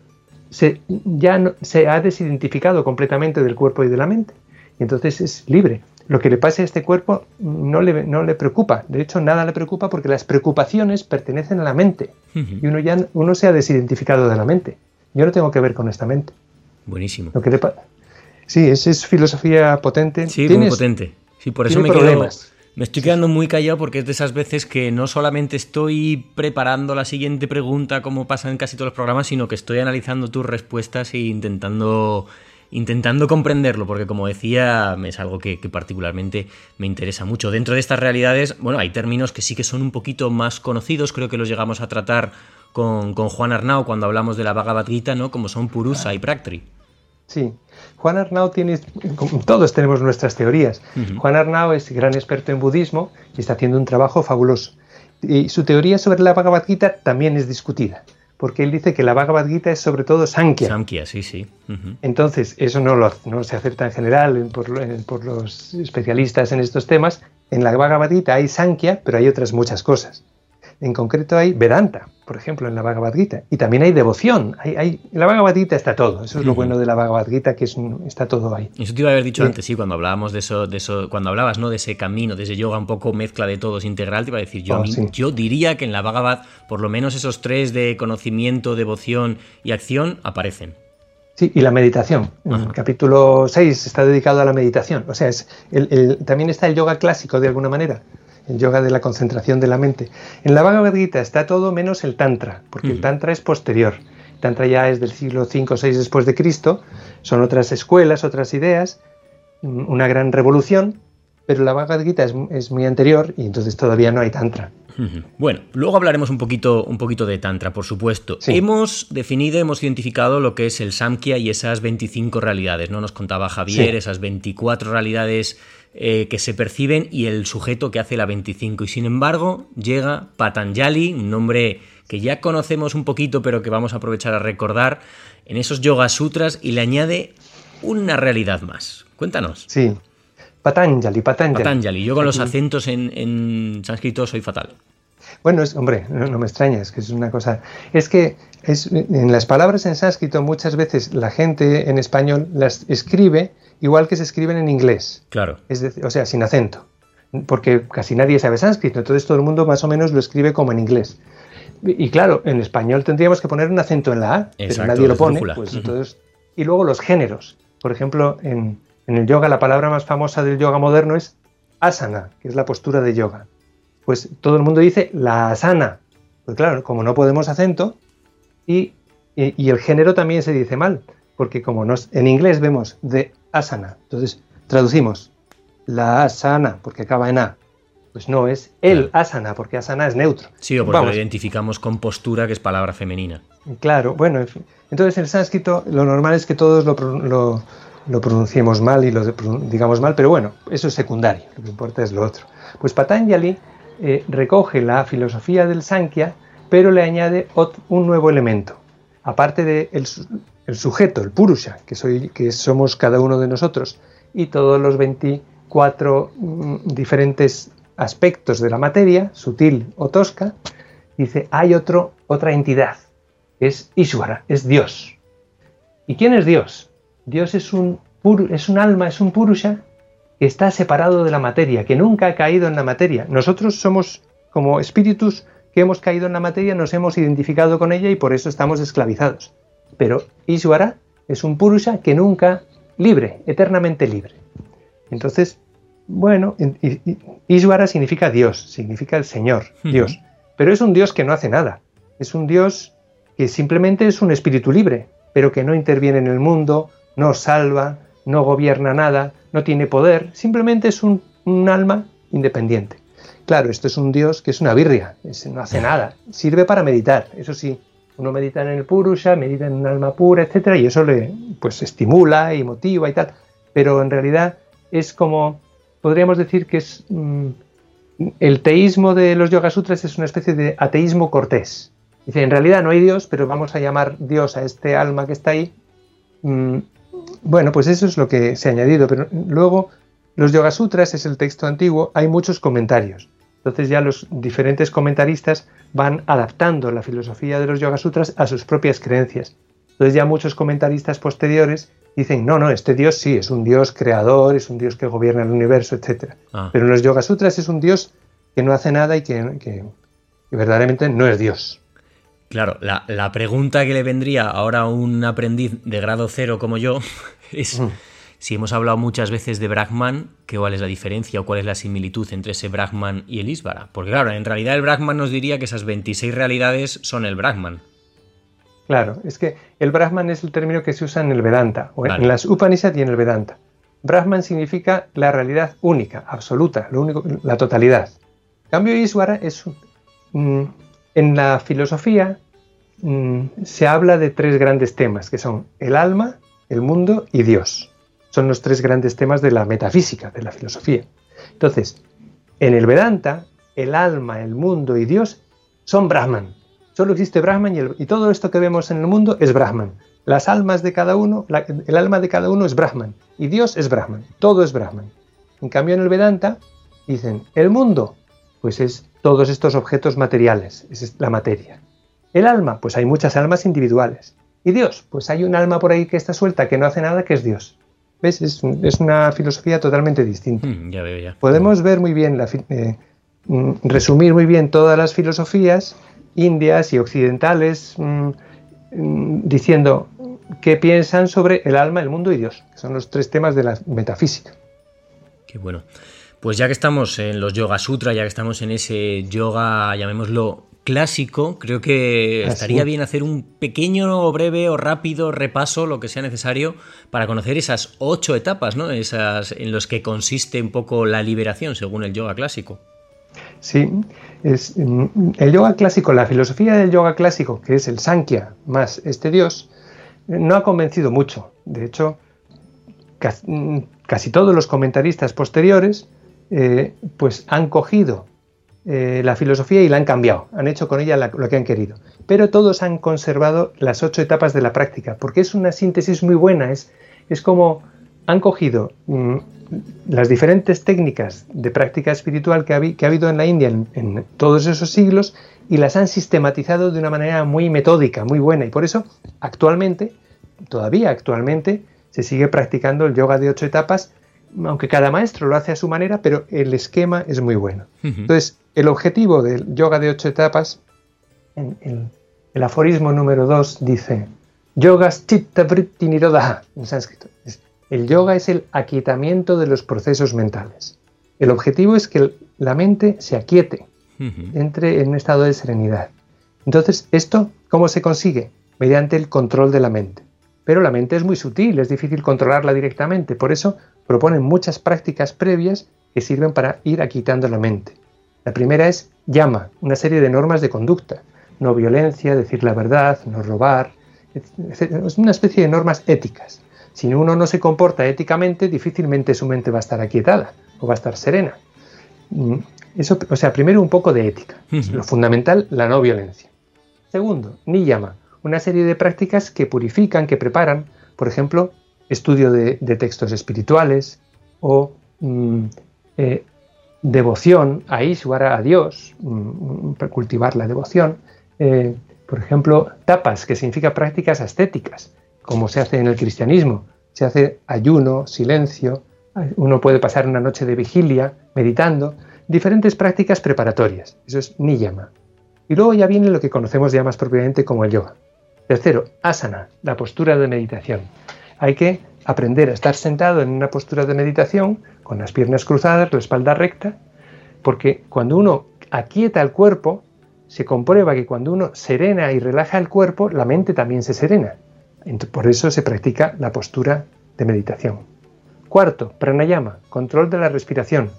se, ya no, se ha desidentificado completamente del cuerpo y de la mente. Y entonces es libre. Lo que le pase a este cuerpo no le, no le preocupa. De hecho, nada le preocupa porque las preocupaciones pertenecen a la mente. Y uno ya uno se ha desidentificado de la mente. Yo no tengo que ver con esta mente. Buenísimo. Lo que le sí, es, es filosofía potente. Sí, muy potente. Sí, por eso me problemas. Me estoy quedando muy callado porque es de esas veces que no solamente estoy preparando la siguiente pregunta como pasa en casi todos los programas, sino que estoy analizando tus respuestas e intentando, intentando comprenderlo, porque como decía, es algo que, particularmente me interesa mucho. Dentro de estas realidades, bueno, hay términos que sí que son un poquito más conocidos, creo que los llegamos a tratar con, Juan Arnau cuando hablamos de la Bhagavad Gita, ¿no? Como son Purusa y Praktri. Sí, Juan Arnau tiene, todos tenemos nuestras teorías. Juan Arnau es gran experto en budismo y está haciendo un trabajo fabuloso. Y su teoría sobre la Bhagavad Gita también es discutida, porque él dice que la Bhagavad Gita es sobre todo Sankhya. Sankhya, sí, sí. Entonces, eso no, lo, no se acepta en general por, por los especialistas en estos temas. En la Bhagavad Gita hay Sankhya, pero hay otras muchas cosas. En concreto hay Vedanta, por ejemplo, en la Bhagavad Gita. Y también hay devoción. Hay, la Bhagavad Gita está todo. Eso es lo bueno de la Bhagavad Gita, que es está todo ahí. Eso te iba a haber dicho antes, sí, cuando hablábamos de eso, de eso, cuando hablabas ¿no? de ese camino, de ese yoga un poco mezcla de todos integral, te iba a decir, yo, oh, yo diría que en la Bhagavad, por lo menos esos tres de conocimiento, devoción y acción aparecen. Sí, y la meditación. El capítulo 6 está dedicado a la meditación. O sea, es el, también está el yoga clásico de alguna manera el yoga de la concentración de la mente. En la Bhagavad Gita está todo menos el Tantra, porque el Tantra es posterior. El Tantra ya es del siglo V o VI después de Cristo, son otras escuelas, otras ideas, una gran revolución, pero la Bhagavad Gita es, muy anterior y entonces todavía no hay Tantra. Bueno, luego hablaremos un poquito, un poquito de Tantra, por supuesto. Hemos definido, hemos identificado lo que es el Samkhya y esas 25 realidades, ¿no? Nos contaba Javier, esas 24 realidades eh, que se perciben y el sujeto que hace la 25. Y sin embargo, llega Patanjali, un nombre que ya conocemos un poquito, pero que vamos a aprovechar a recordar en esos Yoga Sutras y le añade una realidad más. Cuéntanos. Sí. Patanjali, Patanjali. Patanjali. Yo con los acentos en, en sánscrito soy fatal. Bueno, es, hombre, no, me extraña, es que es una cosa. Es que es, en las palabras en sánscrito muchas veces la gente en español las escribe igual que se escriben en inglés. Claro. Es decir, o sea, sin acento. Porque casi nadie sabe sánscrito, entonces todo el mundo más o menos lo escribe como en inglés. Y claro, en español tendríamos que poner un acento en la A, pero nadie lo pone. Pues entonces, y luego los géneros. Por ejemplo, en, en el yoga, la palabra más famosa del yoga moderno es asana, que es la postura de yoga. Pues todo el mundo dice la asana. Pues claro, como no podemos acento, y, y, el género también se dice mal, porque como nos, en inglés vemos de asana, entonces traducimos la asana, porque acaba en A. Pues no, es el asana, porque asana es neutro. Sí, o porque lo identificamos con postura, que es palabra femenina. Claro, bueno, entonces en sánscrito lo normal es que todos lo, lo, lo pronunciemos mal y lo digamos mal, pero bueno, eso es secundario, lo que importa es lo otro. Pues Patanjali eh, recoge la filosofía del Sankhya, pero le añade un nuevo elemento. Aparte del de el sujeto, el Purusha, que, soy, que somos cada uno de nosotros, y todos los 24 mm, diferentes aspectos de la materia, sutil o tosca, dice, hay otro, otra entidad, es Ishvara, es Dios. ¿Y quién es Dios? Dios es un es un alma, es un purusha está separado de la materia, que nunca ha caído en la materia. Nosotros somos como espíritus que hemos caído en la materia, nos hemos identificado con ella y por eso estamos esclavizados. Pero Ishvara es un purusha que nunca libre, eternamente libre. Entonces, bueno, Ishvara significa Dios, significa el Señor, Dios. Pero es un Dios que no hace nada. Es un Dios que simplemente es un espíritu libre, pero que no interviene en el mundo, no salva, no gobierna nada, no tiene poder, simplemente es un, alma independiente. Claro, esto es un Dios que es una birria, no hace nada, sirve para meditar, eso sí, uno medita en el Purusha, medita en un alma pura, etcétera, y eso le pues estimula y motiva y tal, pero en realidad es como podríamos decir que es mm, el teísmo de los Yoga Sutras es una especie de ateísmo cortés. Dice, en realidad no hay Dios, pero vamos a llamar Dios a este alma que está ahí. Mm, bueno, pues eso es lo que se ha añadido, pero luego los Yoga Sutras es el texto antiguo, hay muchos comentarios. Entonces ya los diferentes comentaristas van adaptando la filosofía de los Yoga Sutras a sus propias creencias. Entonces ya muchos comentaristas posteriores dicen, no, no, este Dios sí, es un Dios creador, es un Dios que gobierna el universo, etc. Ah. Pero en los Yoga Sutras es un Dios que no hace nada y que verdaderamente no es Dios. Claro, la, pregunta que le vendría ahora a un aprendiz de grado cero como yo es si hemos hablado muchas veces de Brahman, ¿cuál es la diferencia o cuál es la similitud entre ese Brahman y el Isvara? Porque claro, en realidad el Brahman nos diría que esas 26 realidades son el Brahman. Claro, es que el Brahman es el término que se usa en el Vedanta, o en las Upanishads y en el Vedanta. Brahman significa la realidad única, absoluta, lo único, la totalidad. En cambio, Isvara es mm, en la filosofía mm, se habla de tres grandes temas, que son el alma, el mundo y Dios. Son los tres grandes temas de la metafísica, de la filosofía. Entonces, en el Vedanta, el alma, el mundo y Dios son Brahman. Solo existe Brahman y, todo esto que vemos en el mundo es Brahman. Las almas de cada uno, el alma de cada uno es Brahman y Dios es Brahman. Todo es Brahman. En cambio, en el Vedanta dicen, el mundo, pues es todos estos objetos materiales, es la materia. El alma, pues hay muchas almas individuales. Y Dios, pues hay un alma por ahí que está suelta, que no hace nada, que es Dios. ¿Ves? Es, una filosofía totalmente distinta. Hmm, ya veo, ya. Podemos ver muy bien, eh, mm, resumir muy bien todas las filosofías indias y occidentales mm, mm, diciendo qué piensan sobre el alma, el mundo y Dios, que son los tres temas de la metafísica. Qué bueno. Pues ya que estamos en los Yoga Sutra, ya que estamos en ese yoga, llamémoslo clásico, creo que estaría bien hacer un pequeño, breve o rápido repaso, lo que sea necesario, para conocer esas ocho etapas, ¿no? Esas en los que consiste un poco la liberación, según el yoga clásico. Sí, es, el yoga clásico, la filosofía del yoga clásico, que es el Sankhya más este dios, no ha convencido mucho. De hecho, casi todos los comentaristas posteriores eh, pues han cogido eh, la filosofía y la han cambiado, han hecho con ella lo que han querido. Pero todos han conservado las ocho etapas de la práctica, porque es una síntesis muy buena, es, es como han cogido mm, las diferentes técnicas de práctica espiritual que ha, que ha habido en la India en, todos esos siglos y las han sistematizado de una manera muy metódica, muy buena. Y por eso actualmente, todavía actualmente, se sigue practicando el yoga de ocho etapas aunque cada maestro lo hace a su manera, pero el esquema es muy bueno. Entonces, el objetivo del yoga de ocho etapas, en, el aforismo número dos dice, yogas chitta vritti nirodha, en sánscrito. El yoga es el aquietamiento de los procesos mentales. El objetivo es que la mente se aquiete, entre en un estado de serenidad. Entonces, ¿esto cómo se consigue? Mediante el control de la mente. Pero la mente es muy sutil, es difícil controlarla directamente. Por eso proponen muchas prácticas previas que sirven para ir aquitando la mente. La primera es llama, una serie de normas de conducta, no violencia, decir la verdad, no robar, es una especie de normas éticas. Si uno no se comporta éticamente, difícilmente su mente va a estar aquietada o va a estar serena. Mm, eso, o sea, primero un poco de ética. Lo fundamental, la no violencia. Segundo, ni llama, una serie de prácticas que purifican, que preparan, por ejemplo, estudio de, textos espirituales o mm, eh, devoción a Ishvara, a Dios, mm, cultivar la devoción. Eh, por ejemplo, tapas, que significa prácticas ascéticas, como se hace en el cristianismo, se hace ayuno, silencio, uno puede pasar una noche de vigilia meditando, diferentes prácticas preparatorias. Eso es niyama. Y luego ya viene lo que conocemos ya más propiamente como el yoga. Tercero, asana, la postura de meditación. Hay que aprender a estar sentado en una postura de meditación con las piernas cruzadas, la espalda recta, porque cuando uno aquieta el cuerpo, se comprueba que cuando uno serena y relaja el cuerpo, la mente también se serena. Por eso se practica la postura de meditación. Cuarto, pranayama, control de la respiración.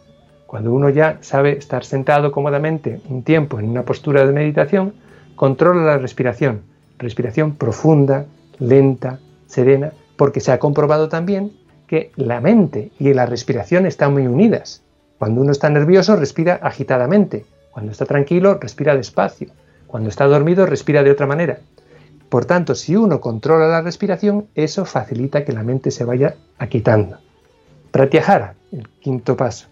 Cuando uno ya sabe estar sentado cómodamente un tiempo en una postura de meditación, controla la respiración. Respiración profunda, lenta, serena, porque se ha comprobado también que la mente y la respiración están muy unidas. Cuando uno está nervioso, respira agitadamente. Cuando está tranquilo, respira despacio. Cuando está dormido, respira de otra manera. Por tanto, si uno controla la respiración, eso facilita que la mente se vaya aquitando. Pratyahara, el quinto paso.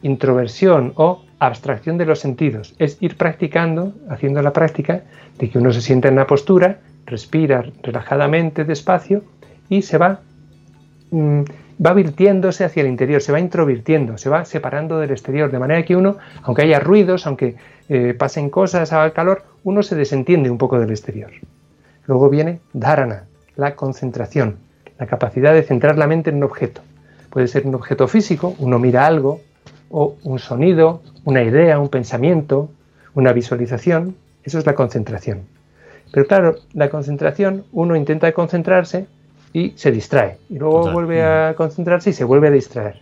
Introversión o abstracción de los sentidos. Es ir practicando, haciendo la práctica de que uno se sienta en la postura, respira relajadamente, despacio, y se va, mm, va virtiéndose hacia el interior, se va introvirtiendo, se va separando del exterior, de manera que uno, aunque haya ruidos, aunque eh, pasen cosas, haga calor, uno se desentiende un poco del exterior. Luego viene dharana, la concentración, la capacidad de centrar la mente en un objeto. Puede ser un objeto físico, uno mira algo, o un sonido, una idea, un pensamiento, una visualización. Eso es la concentración. Pero claro, la concentración, uno intenta concentrarse y se distrae. Y luego vuelve a concentrarse y se vuelve a distraer.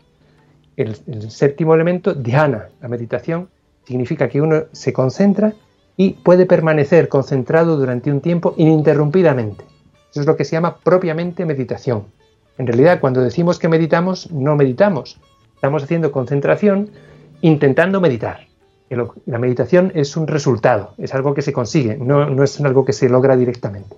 El, el, séptimo elemento, dhyana, la meditación, significa que uno se concentra y puede permanecer concentrado durante un tiempo ininterrumpidamente. Eso es lo que se llama propiamente meditación. En realidad, cuando decimos que meditamos, no meditamos. Estamos haciendo concentración intentando meditar. La meditación es un resultado, es algo que se consigue, no, no es algo que se logra directamente.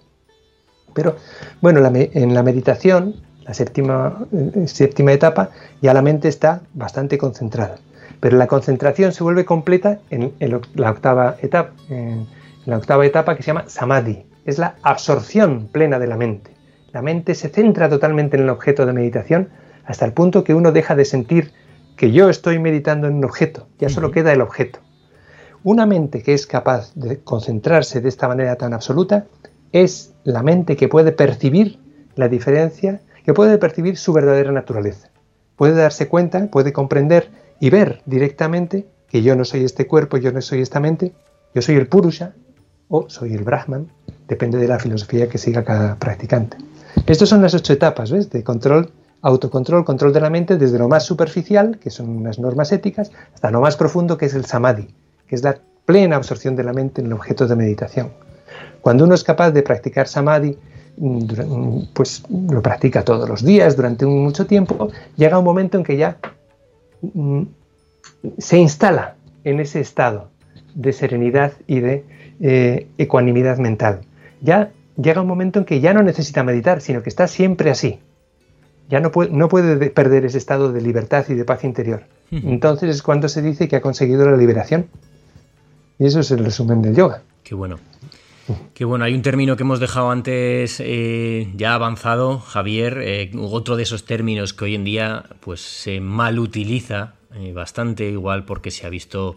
Pero bueno, en la meditación, la séptima, eh, séptima etapa, ya la mente está bastante concentrada. Pero la concentración se vuelve completa en, la, octava etapa, en la octava etapa que se llama samadhi. Es la absorción plena de la mente. La mente se centra totalmente en el objeto de meditación hasta el punto que uno deja de sentir que yo estoy meditando en un objeto, ya solo queda el objeto. Una mente que es capaz de concentrarse de esta manera tan absoluta es la mente que puede percibir la diferencia, que puede percibir su verdadera naturaleza. Puede darse cuenta, puede comprender y ver directamente que yo no soy este cuerpo, yo no soy esta mente, yo soy el Purusha o soy el Brahman, depende de la filosofía que siga cada practicante. Estas son las ocho etapas, ¿ves? De control, autocontrol, control de la mente, desde lo más superficial, que son unas normas éticas, hasta lo más profundo, que es el samadhi, que es la plena absorción de la mente en el objeto de meditación. Cuando uno es capaz de practicar samadhi, mm, pues lo practica todos los días durante mucho tiempo, llega un momento en que ya mm, se instala en ese estado de serenidad y de eh, ecuanimidad mental. Ya llega un momento en que ya no necesita meditar, sino que está siempre así. Ya no puede, no puede perder ese estado de libertad y de paz interior. Entonces es cuando se dice que ha conseguido la liberación. Y eso es el resumen del yoga. Qué bueno. Qué bueno, hay un término que hemos dejado antes eh, ya avanzado, Javier, eh, otro de esos términos que hoy en día pues se mal utiliza eh, bastante igual porque se ha visto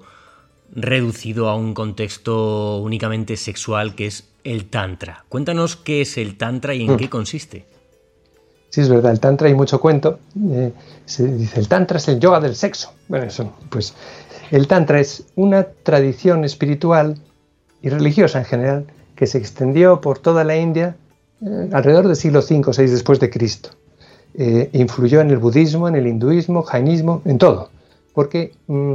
reducido a un contexto únicamente sexual que es el tantra. Cuéntanos qué es el tantra y en mm. qué consiste. Sí, es verdad, el tantra hay mucho cuento. se dice, el tantra es el yoga del sexo. Bueno, eso, pues el tantra es una tradición espiritual y religiosa en general que se extendió por toda la India eh, alrededor del siglo V o VI después de Cristo. Eh, influyó en el budismo, en el hinduismo, jainismo, en todo, porque mm,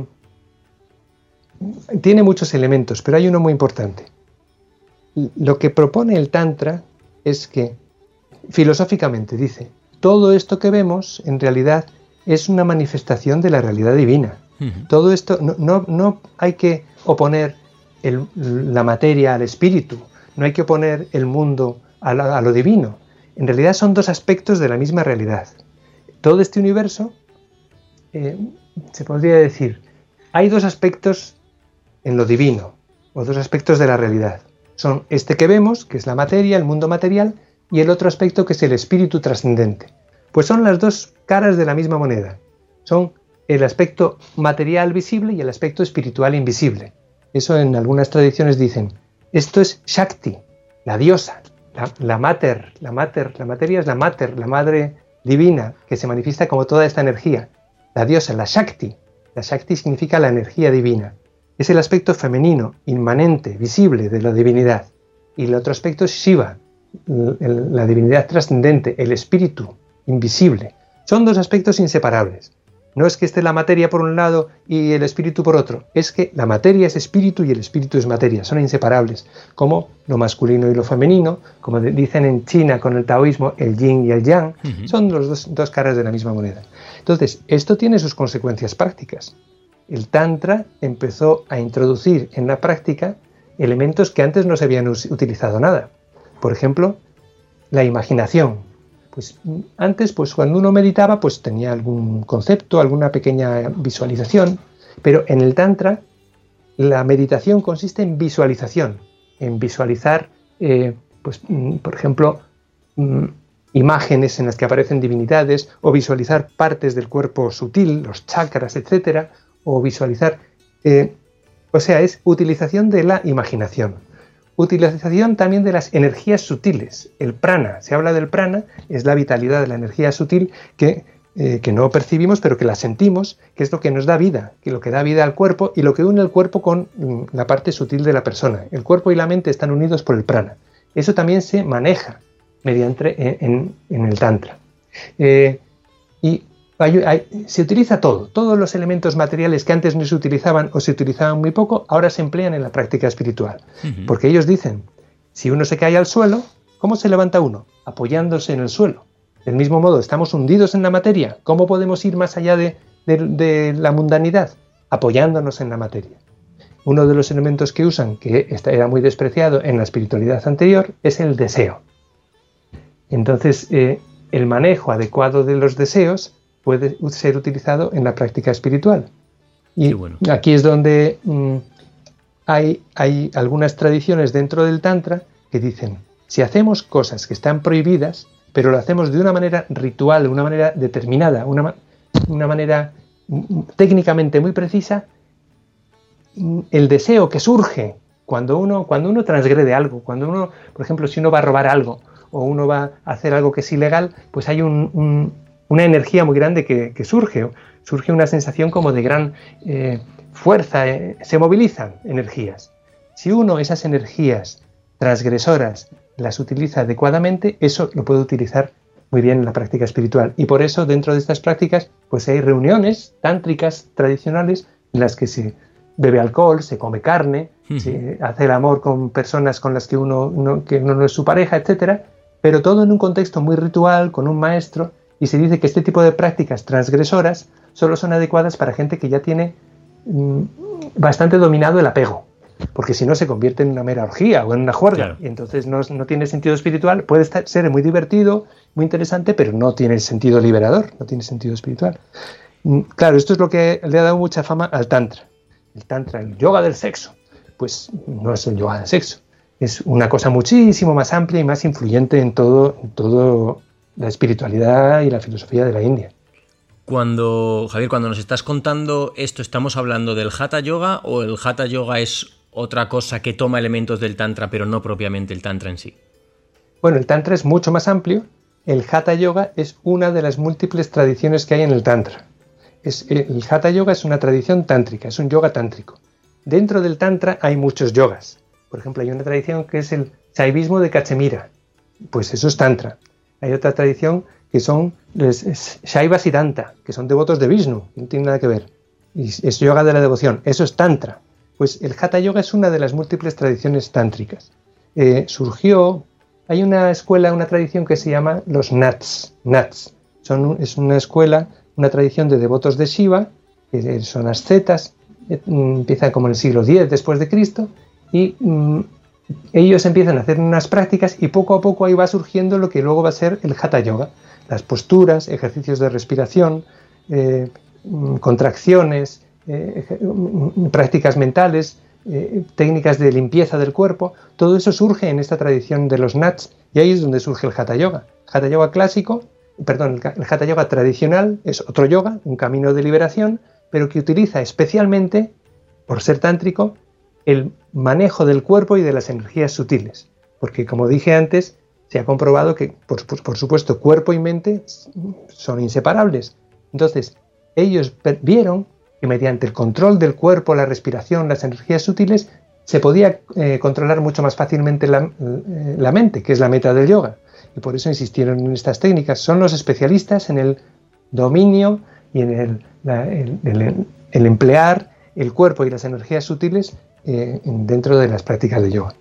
tiene muchos elementos, pero hay uno muy importante. Lo que propone el Tantra es que, filosóficamente, dice, todo esto que vemos en realidad es una manifestación de la realidad divina. Todo esto no, no, hay que oponer la materia al espíritu, no hay que oponer el mundo a, lo divino. En realidad son dos aspectos de la misma realidad. Todo este universo, eh, se podría decir, hay dos aspectos en lo divino, o dos aspectos de la realidad. Son este que vemos, que es la materia, el mundo material, y el otro aspecto que es el espíritu trascendente, Pues son las dos caras de la misma moneda. Son el aspecto material visible y el aspecto espiritual invisible. Eso en algunas tradiciones dicen, esto es Shakti, la diosa, la, mater, la mater, la materia es la mater, la madre divina, que se manifiesta como toda esta energía. La diosa, la Shakti. La Shakti significa la energía divina. Es el aspecto femenino, inmanente, visible de la divinidad. Y el otro aspecto es Shiva, la divinidad trascendente, el espíritu invisible. Son dos aspectos inseparables. No es que esté la materia por un lado y el espíritu por otro, es que la materia es espíritu y el espíritu es materia, son inseparables, como lo masculino y lo femenino, como dicen en China con el taoísmo, el yin y el yang, son los dos, caras de la misma moneda. Entonces, esto tiene sus consecuencias prácticas. El Tantra empezó a introducir en la práctica elementos que antes no se habían utilizado nada. Por ejemplo, la imaginación, pues antes, pues cuando uno meditaba, pues tenía algún concepto, alguna pequeña visualización, pero en el Tantra la meditación consiste en visualización, en visualizar, eh, pues, mm, por ejemplo, mm, imágenes en las que aparecen divinidades, o visualizar partes del cuerpo sutil, los chakras, etcétera, o visualizar, eh, o sea, es utilización de la imaginación. Utilización también de las energías sutiles. El prana, se habla del prana, es la vitalidad de la energía sutil que, eh, que, no percibimos pero que la sentimos, que es lo que nos da vida, que lo que da vida al cuerpo y lo que une el cuerpo con mm, la parte sutil de la persona. El cuerpo y la mente están unidos por el prana. Eso también se maneja mediante eh, en, el tantra. Eh, y se utiliza todo, todos los elementos materiales que antes no se utilizaban o se utilizaban muy poco, ahora se emplean en la práctica espiritual. Porque ellos dicen, si uno se cae al suelo, ¿cómo se levanta uno? Apoyándose en el suelo. Del mismo modo, estamos hundidos en la materia. ¿Cómo podemos ir más allá de, de la mundanidad? Apoyándonos en la materia. Uno de los elementos que usan, que era muy despreciado en la espiritualidad anterior, es el deseo. Entonces, eh, el manejo adecuado de los deseos puede ser utilizado en la práctica espiritual. Y aquí es donde mm, hay, hay algunas tradiciones dentro del Tantra que dicen, si hacemos cosas que están prohibidas, pero lo hacemos de una manera ritual, de una manera determinada, una, una manera mm, mm, técnicamente muy precisa, el deseo que surge cuando uno, cuando uno transgrede algo, cuando uno, por ejemplo, si uno va a robar algo o uno va a hacer algo que es ilegal, pues hay un, una energía muy grande que, surge, surge una sensación como de gran eh, fuerza, eh, se movilizan energías. Si uno esas energías transgresoras las utiliza adecuadamente, eso lo puede utilizar muy bien en la práctica espiritual. Y por eso dentro de estas prácticas pues hay reuniones tántricas tradicionales en las que se bebe alcohol, se come carne, se hace el amor con personas con las que uno, que no es su pareja, etcétera, pero todo en un contexto muy ritual, con un maestro, y se dice que este tipo de prácticas transgresoras solo son adecuadas para gente que ya tiene mm, bastante dominado el apego, porque si no se convierte en una mera orgía o en una juerga, y entonces no, tiene sentido espiritual, puede ser muy divertido, muy interesante, pero no tiene sentido liberador, no tiene sentido espiritual. Mm, claro, esto es lo que le ha dado mucha fama al Tantra. El Tantra, el yoga del sexo, pues no es el yoga del sexo, es una cosa muchísimo más amplia y más influyente en todo, en todo la espiritualidad y la filosofía de la India. Cuando, Javier, cuando nos estás contando esto, ¿estamos hablando del Hatha Yoga o el Hatha Yoga es otra cosa que toma elementos del Tantra, pero no propiamente el Tantra en sí? Bueno, el Tantra es mucho más amplio. El Hatha Yoga es una de las múltiples tradiciones que hay en el Tantra. Es, el Hatha Yoga es una tradición tántrica, es un yoga tántrico. Dentro del Tantra hay muchos yogas. Por ejemplo, hay una tradición que es el Saivismo de Cachemira. Pues eso es Tantra. Hay otra tradición que son Shaiva Siddhanta, que son devotos de Vishnu, no tiene nada que ver. Y es yoga de la devoción, eso es Tantra. Pues el Hatha Yoga es una de las múltiples tradiciones tántricas. Eh, surgió, hay una escuela, una tradición que se llama los Nats. Nats son, es una escuela, una tradición de devotos de Shiva, que son ascetas, eh, empieza como en el siglo X después de Cristo, y mm, ellos empiezan a hacer unas prácticas y poco a poco ahí va surgiendo lo que luego va a ser el hatha yoga, las posturas, ejercicios de respiración, eh, mm, contracciones, eh, mm, prácticas mentales, eh, técnicas de limpieza del cuerpo, todo eso surge en esta tradición de los Nats y ahí es donde surge el hatha yoga. Hatha yoga clásico perdón, el Hatha Yoga tradicional es otro yoga, un camino de liberación, pero que utiliza especialmente, por ser tántrico, el manejo del cuerpo y de las energías sutiles. Porque como dije antes, se ha comprobado que, por, por supuesto, cuerpo y mente son inseparables. Entonces, ellos vieron que mediante el control del cuerpo, la respiración, las energías sutiles, se podía eh, controlar mucho más fácilmente eh, la, mente, que es la meta del yoga. Y por eso insistieron en estas técnicas. Son los especialistas en el dominio y en el, emplear el cuerpo y las energías sutiles eh, dentro de las prácticas de yoga.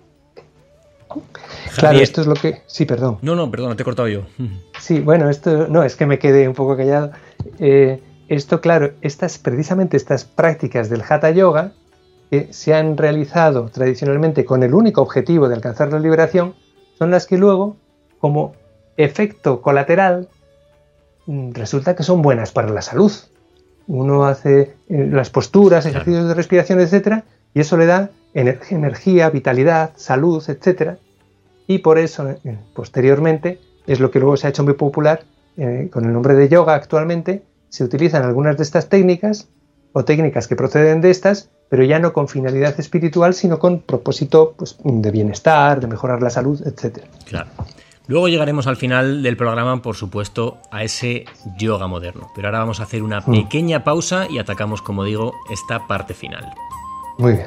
claro, esto es lo que... Sí, perdón. No, no, perdón, te he cortado yo. Sí, bueno, esto no, es que me quedé un poco callado. esto, claro, estas, precisamente estas prácticas del Hatha Yoga que se han realizado tradicionalmente con el único objetivo de alcanzar la liberación son las que luego, como efecto colateral, mm, resulta que son buenas para la salud. Uno hace eh, las posturas, ejercicios de respiración, etc., y eso le da energía, vitalidad, salud, etc. Y por eso, eh, posteriormente, es lo que luego se ha hecho muy popular eh, con el nombre de yoga actualmente. Se utilizan algunas de estas técnicas o técnicas que proceden de estas pero ya no con finalidad espiritual, sino con propósito pues, de bienestar, de mejorar la salud, etc. Claro. Luego llegaremos al final del programa, por supuesto, a ese yoga moderno. Pero ahora vamos a hacer una mm. pequeña pausa y atacamos, como digo, esta parte final. 不会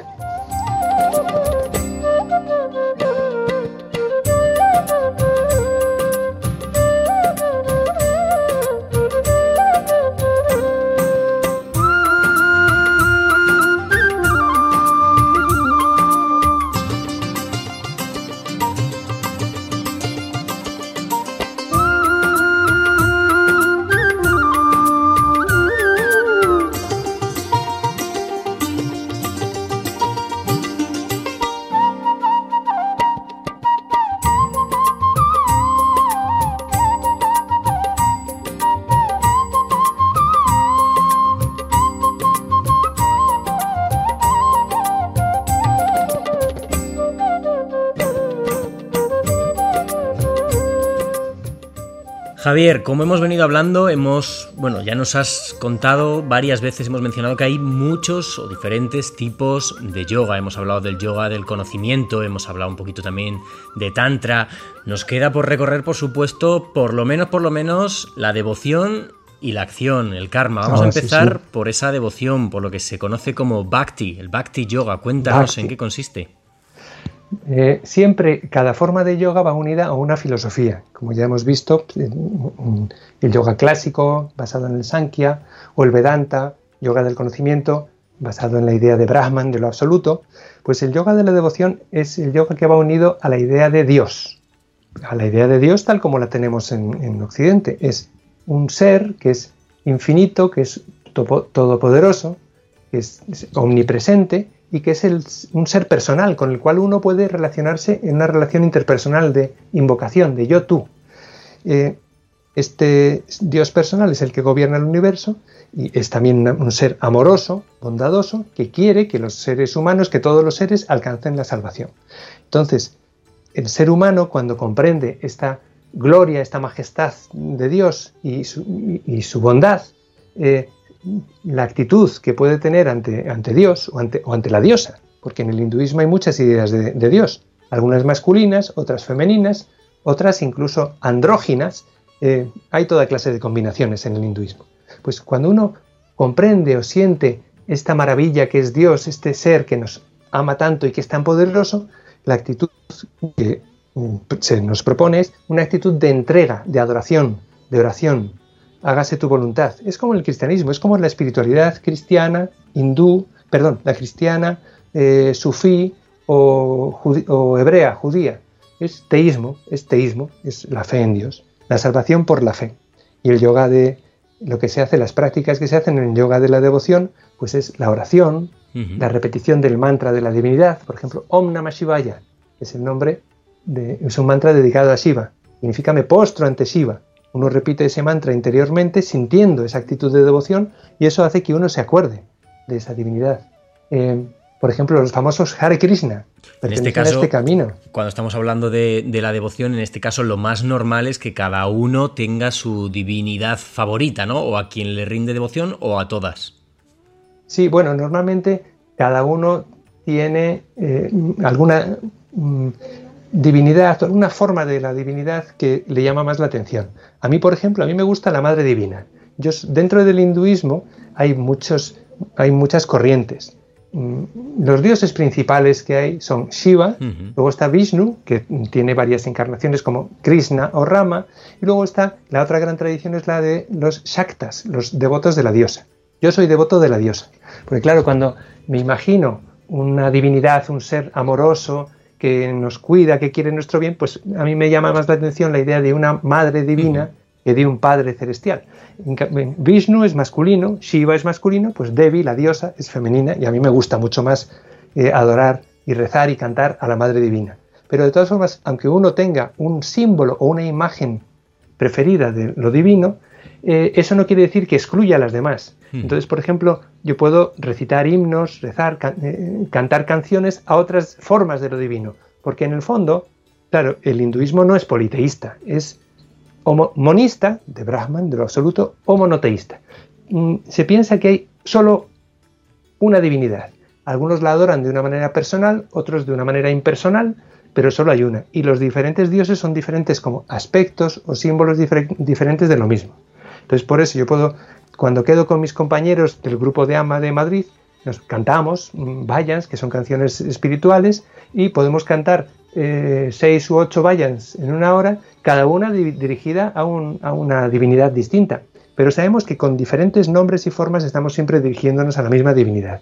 Javier, como hemos venido hablando, hemos, bueno, ya nos has contado varias veces, hemos mencionado que hay muchos o diferentes tipos de yoga. Hemos hablado del yoga del conocimiento, hemos hablado un poquito también de tantra. Nos queda por recorrer, por supuesto, por lo menos, por lo menos, la devoción y la acción, el karma. Vamos a ah, empezar por esa devoción, por lo que se conoce como bhakti, el bhakti yoga. Cuéntanos en qué consiste. Eh, siempre cada forma de yoga va unida a una filosofía, como ya hemos visto, el yoga clásico basado en el Sankhya o el Vedanta, yoga del conocimiento basado en la idea de Brahman, de lo absoluto, pues el yoga de la devoción es el yoga que va unido a la idea de Dios, a la idea de Dios tal como la tenemos en, en Occidente. Es un ser que es infinito, que es todopoderoso, que es omnipresente y que es un ser personal con el cual uno puede relacionarse en una relación interpersonal de invocación, de yo-tú. Eh, este Dios personal es el que gobierna el universo y es también un ser amoroso, bondadoso, que quiere que los seres humanos, que todos los seres alcancen la salvación. Entonces, el ser humano cuando comprende esta gloria, esta majestad de Dios y su, bondad, eh, la actitud que puede tener ante, ante Dios o ante, o ante, la diosa, porque en el hinduismo hay muchas ideas de, Dios, algunas masculinas, otras femeninas, otras incluso andróginas, eh, hay toda clase de combinaciones en el hinduismo. Pues cuando uno comprende o siente esta maravilla que es Dios, este ser que nos ama tanto y que es tan poderoso, la actitud que mm, se nos propone es una actitud de entrega, de adoración, de oración, hágase tu voluntad. Es como el cristianismo, es como la espiritualidad cristiana, hindú, perdón, la cristiana, eh, sufí o, hebrea, judía. Es teísmo, es teísmo, es la fe en Dios, la salvación por la fe. Y el yoga de lo que se hace, las prácticas que se hacen en el yoga de la devoción, pues es la oración, la repetición del mantra de la divinidad, por ejemplo, Om Namah Shivaya, es el nombre de, es un mantra dedicado a Shiva, significa me postro ante Shiva, uno repite ese mantra interiormente sintiendo esa actitud de devoción y eso hace que uno se acuerde de esa divinidad. Eh, por ejemplo, los famosos Hare Krishna. En este caso, este camino. cuando estamos hablando de, la devoción, en este caso lo más normal es que cada uno tenga su divinidad favorita, ¿no? O a quien le rinde devoción o a todas. Sí, bueno, normalmente cada uno tiene eh, alguna mm, divinidad, alguna forma de la divinidad que le llama más la atención. A mí, por ejemplo, a mí me gusta la Madre Divina. Yo, dentro del hinduismo hay, muchos, hay muchas corrientes. Mm, los dioses principales que hay son Shiva, luego está Vishnu, que tiene varias encarnaciones como Krishna o Rama, y luego está la otra gran tradición es la de los Shaktas, los devotos de la diosa. Yo soy devoto de la diosa, porque claro, cuando me imagino una divinidad, un ser amoroso que nos cuida, que quiere nuestro bien, pues a mí me llama más la atención la idea de una madre divina que de un padre celestial. Vishnu es masculino, Shiva es masculino, pues Devi, la diosa, es femenina y a mí me gusta mucho más eh, adorar y rezar y cantar a la madre divina. Pero de todas formas, aunque uno tenga un símbolo o una imagen preferida de lo divino, eh, eso no quiere decir que excluya a las demás. Hmm. Entonces, por ejemplo, yo puedo recitar himnos, rezar, eh, cantar canciones a otras formas de lo divino, porque en el fondo, claro, el hinduismo no es politeísta, es monista, de Brahman, de lo absoluto, o monoteísta. Mm, se piensa que hay solo una divinidad. Algunos la adoran de una manera personal, otros de una manera impersonal, pero solo hay una. Y los diferentes dioses son diferentes como aspectos o símbolos diferentes de lo mismo. Entonces, por eso yo puedo, cuando quedo con mis compañeros del grupo de AMA de Madrid, nos cantamos vayans, que son canciones espirituales, y podemos cantar eh, seis u ocho vayans en una hora, cada una dirigida a, una divinidad distinta. Pero sabemos que con diferentes nombres y formas estamos siempre dirigiéndonos a la misma divinidad.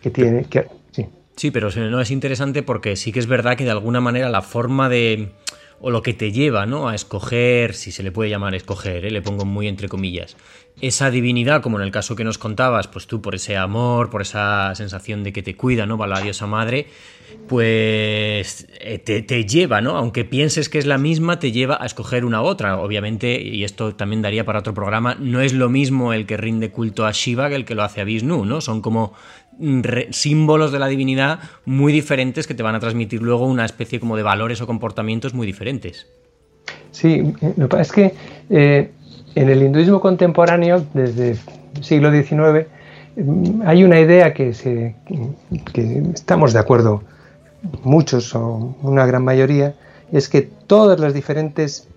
Que tiene. Que, sí. sí, pero no es interesante porque sí que es verdad que de alguna manera la forma de o lo que te lleva ¿no? a escoger, si se le puede llamar escoger, ¿eh? le pongo muy entre comillas, esa divinidad, como en el caso que nos contabas, pues tú por ese amor, por esa sensación de que te cuida, ¿no? Va la diosa madre, pues eh, te, lleva, ¿no? Aunque pienses que es la misma, te lleva a escoger una otra. Obviamente, y esto también daría para otro programa, no es lo mismo el que rinde culto a Shiva que el que lo hace a Vishnu, ¿no? Son como símbolos de la divinidad muy diferentes que te van a transmitir luego una especie como de valores o comportamientos muy diferentes. Sí, lo que pasa es que eh, en el hinduismo contemporáneo, desde el siglo XIX, hay una idea que, se, que estamos de acuerdo muchos o una gran mayoría, es que todas las diferentes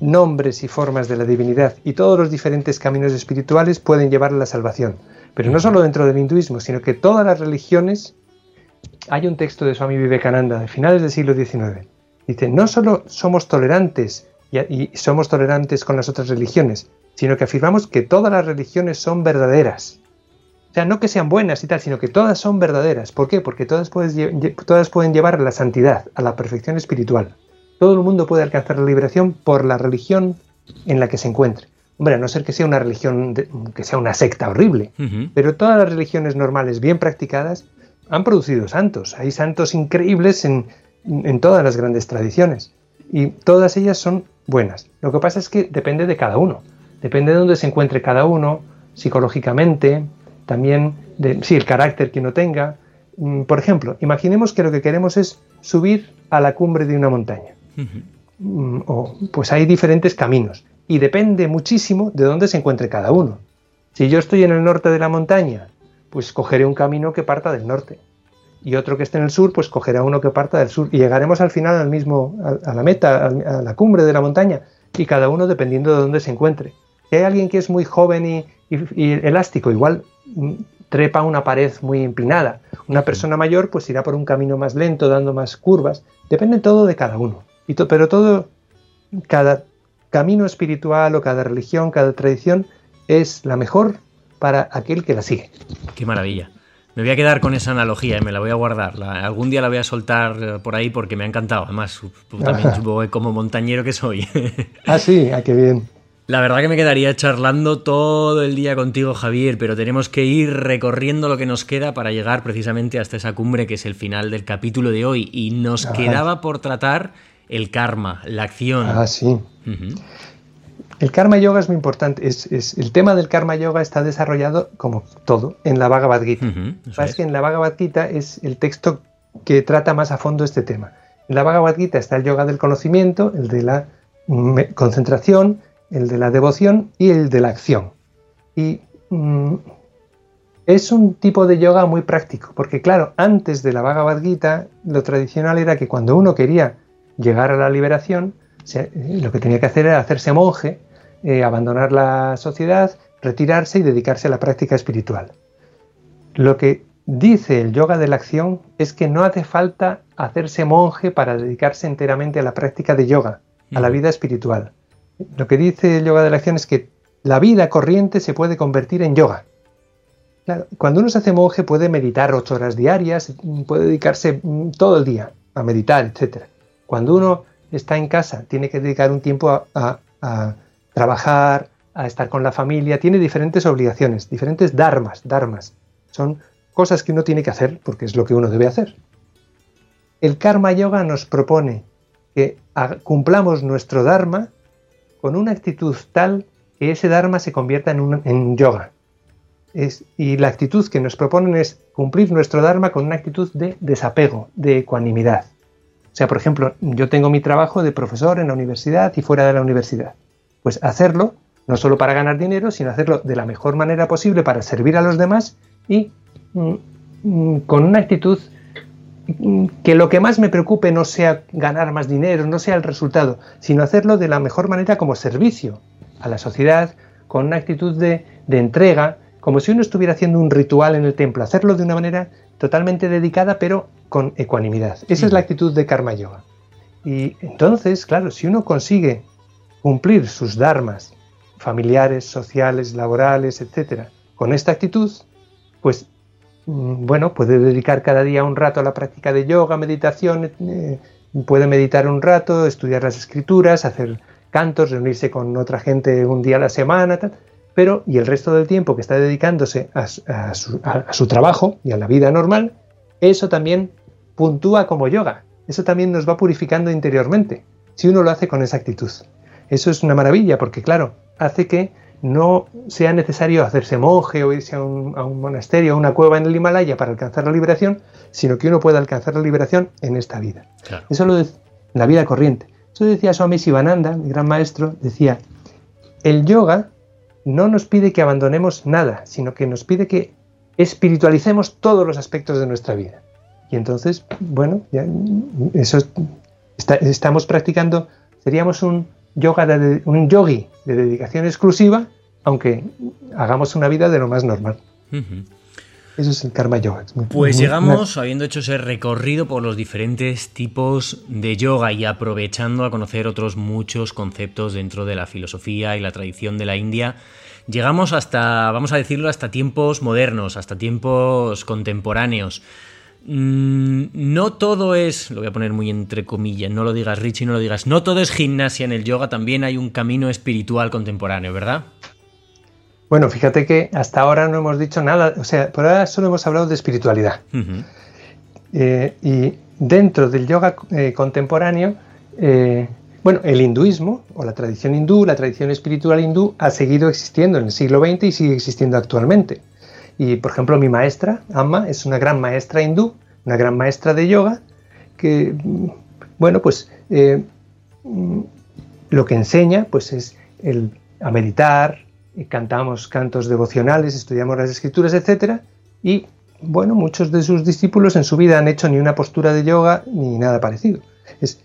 nombres y formas de la divinidad y todos los diferentes caminos espirituales pueden llevar a la salvación. Pero no solo dentro del hinduismo, sino que todas las religiones, hay un texto de Swami Vivekananda de finales del siglo XIX, dice, no solo somos tolerantes y, somos tolerantes con las otras religiones, sino que afirmamos que todas las religiones son verdaderas. O sea, no que sean buenas y tal, sino que todas son verdaderas. ¿Por qué? Porque todas, todas pueden llevar a la santidad, a la perfección espiritual. Todo el mundo puede alcanzar la liberación por la religión en la que se encuentre. Hombre, a no ser que sea una religión, que sea una secta horrible, pero todas las religiones normales bien practicadas han producido santos. Hay santos increíbles en, todas las grandes tradiciones y todas ellas son buenas. Lo que pasa es que depende de cada uno, depende de dónde se encuentre cada uno, psicológicamente, también de sí, el carácter que uno tenga. Mm, por ejemplo, imaginemos que lo que queremos es subir a la cumbre de una montaña. O, pues hay diferentes caminos y depende muchísimo de dónde se encuentre cada uno. Si yo estoy en el norte de la montaña, pues cogeré un camino que parta del norte. Y otro que esté en el sur, pues cogerá uno que parta del sur. Y llegaremos al final al mismo, a, la meta, a, la cumbre de la montaña. Y cada uno dependiendo de dónde se encuentre. Si hay alguien que es muy joven y, elástico, igual mm, trepa una pared muy empinada. Una persona mayor pues irá por un camino más lento, dando más curvas. Depende todo de cada uno. Y pero todo, cada camino espiritual o cada religión, cada tradición es la mejor para aquel que la sigue. Qué maravilla. Me voy a quedar con esa analogía y me la voy a guardar. algún día la voy a soltar eh, por ahí porque me ha encantado. Además, también como montañero que soy. ah, sí, ah, qué bien. La verdad que me quedaría charlando todo el día contigo, Javier, pero tenemos que ir recorriendo lo que nos queda para llegar precisamente hasta esa cumbre que es el final del capítulo de hoy. Y nos quedaba por tratar el karma, la acción. Ah, sí. el karma yoga es muy importante. Es, el tema del karma yoga está desarrollado, como todo, en la Bhagavad Gita. es. que en la Bhagavad Gita es el texto que trata más a fondo este tema. En la Bhagavad Gita está el yoga del conocimiento, el de la concentración, el de la devoción y el de la acción. Y mm, es un tipo de yoga muy práctico, porque claro, antes de la Bhagavad Gita, lo tradicional era que cuando uno quería llegar a la liberación, lo que tenía que hacer era hacerse monje, eh, abandonar la sociedad, retirarse y dedicarse a la práctica espiritual. Lo que dice el yoga de la acción es que no hace falta hacerse monje para dedicarse enteramente a la práctica de yoga, a la vida espiritual. Lo que dice el yoga de la acción es que la vida corriente se puede convertir en yoga cuando uno se hace monje puede meditar ocho horas diarias, puede dedicarse mm, todo el día a meditar, etc. Cuando uno está en casa, tiene que dedicar un tiempo a, trabajar, a estar con la familia, tiene diferentes obligaciones, diferentes dharmas, dharmas. Son cosas que uno tiene que hacer porque es lo que uno debe hacer. El karma yoga nos propone que cumplamos nuestro dharma con una actitud tal que ese dharma se convierta en, en yoga, y la actitud que nos proponen es cumplir nuestro Dharma con una actitud de desapego, de ecuanimidad. Sea, por ejemplo, yo tengo mi trabajo de profesor en la universidad y fuera de la universidad. Pues hacerlo, no solo para ganar dinero, sino hacerlo de la mejor manera posible para servir a los demás y mm, mm, con una actitud mm, que lo que más me preocupe no sea ganar más dinero, no sea el resultado, sino hacerlo de la mejor manera como servicio a la sociedad, con una actitud de entrega, como si uno estuviera haciendo un ritual en el templo, hacerlo de una manera totalmente dedicada pero con ecuanimidad. Esa es la actitud de karma yoga. Y entonces, claro, si uno consigue cumplir sus dharmas familiares, sociales, laborales, etcétera, con esta actitud, pues mm, bueno, puede dedicar cada día un rato a la práctica de yoga, meditación, eh, puede meditar un rato, estudiar las escrituras, hacer cantos, reunirse con otra gente un día a la semana, tal, pero y el resto del tiempo que está dedicándose a, su, trabajo y a la vida normal, eso también puntúa como yoga. Eso también nos va purificando interiormente, si uno lo hace con esa actitud. Eso es una maravilla porque, claro, hace que no sea necesario hacerse monje o irse a un, monasterio, a una cueva en el Himalaya para alcanzar la liberación, sino que uno pueda alcanzar la liberación en esta vida. Eso lo en la vida corriente. Eso decía Swami Sivananda, mi gran maestro, decía, el yoga no nos pide que abandonemos nada, sino que nos pide que espiritualicemos todos los aspectos de nuestra vida. Y entonces, bueno, ya, eso estamos practicando, seríamos un yoga de, un yogi de dedicación exclusiva, aunque hagamos una vida de lo más normal. Eso es el karma yoga. pues llegamos, habiendo hecho ese recorrido por los diferentes tipos de yoga y aprovechando a conocer otros muchos conceptos dentro de la filosofía y la tradición de la India, llegamos hasta, vamos a decirlo, hasta tiempos modernos, hasta tiempos contemporáneos. Mm, no todo es, lo voy a poner muy entre comillas, no lo digas Richie, no lo digas, no todo es gimnasia en el yoga, también hay un camino espiritual contemporáneo, ¿verdad? Bueno, fíjate que hasta ahora no hemos dicho nada, o sea, por ahora solo hemos hablado de espiritualidad. Eh, y dentro del yoga eh, contemporáneo, eh, bueno, el hinduismo o la tradición hindú, la tradición espiritual hindú ha seguido existiendo en el siglo XX y sigue existiendo actualmente. Y por ejemplo, mi maestra, Amma, es una gran maestra hindú, una gran maestra de yoga, que, bueno, pues mm, lo que enseña pues es el, a meditar, cantamos cantos devocionales, estudiamos las escrituras, etc. Y bueno, muchos de sus discípulos en su vida han hecho ni una postura de yoga ni nada parecido. Es,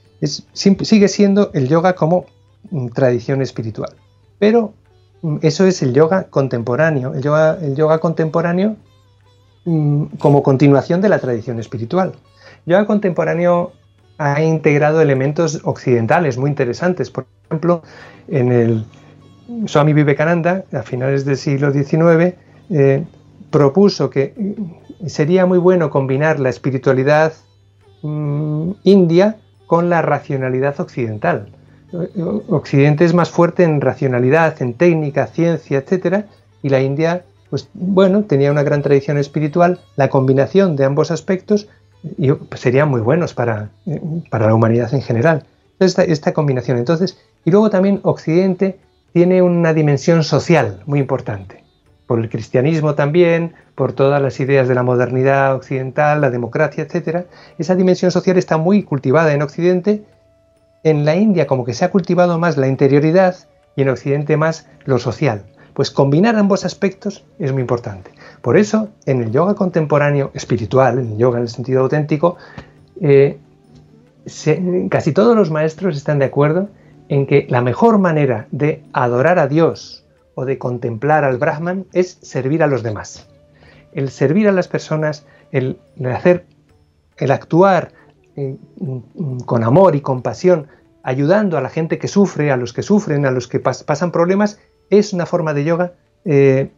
sigue siendo el yoga como mm, tradición espiritual. Pero mm, eso es el yoga contemporáneo, el yoga, el yoga contemporáneo mm, como continuación de la tradición espiritual. El yoga contemporáneo ha integrado elementos occidentales muy interesantes. Por ejemplo, en el, Swami Vivekananda, a finales del siglo XIX, eh, propuso que sería muy bueno combinar la espiritualidad mm, india con la racionalidad occidental. Occidente es más fuerte en racionalidad, en técnica, ciencia, etc. Y la India, pues bueno, tenía una gran tradición espiritual. La combinación de ambos aspectos serían muy buenos para, eh, para la humanidad en general. Esta, esta combinación. Entonces, y luego también Occidente tiene una dimensión social muy importante, por el cristianismo también, por todas las ideas de la modernidad occidental, la democracia, etc. Esa dimensión social está muy cultivada en Occidente. En la India como que se ha cultivado más la interioridad y en Occidente más lo social. Pues combinar ambos aspectos es muy importante. Por eso, en el yoga contemporáneo espiritual, en el yoga en el sentido auténtico, eh, casi todos los maestros están de acuerdo en que la mejor manera de adorar a Dios o de contemplar al Brahman es servir a los demás. El servir a las personas, el, hacer, el actuar eh, con amor y compasión, ayudando a la gente que sufre, a los que sufren, a los que pasan problemas, es una forma de yoga. Eh,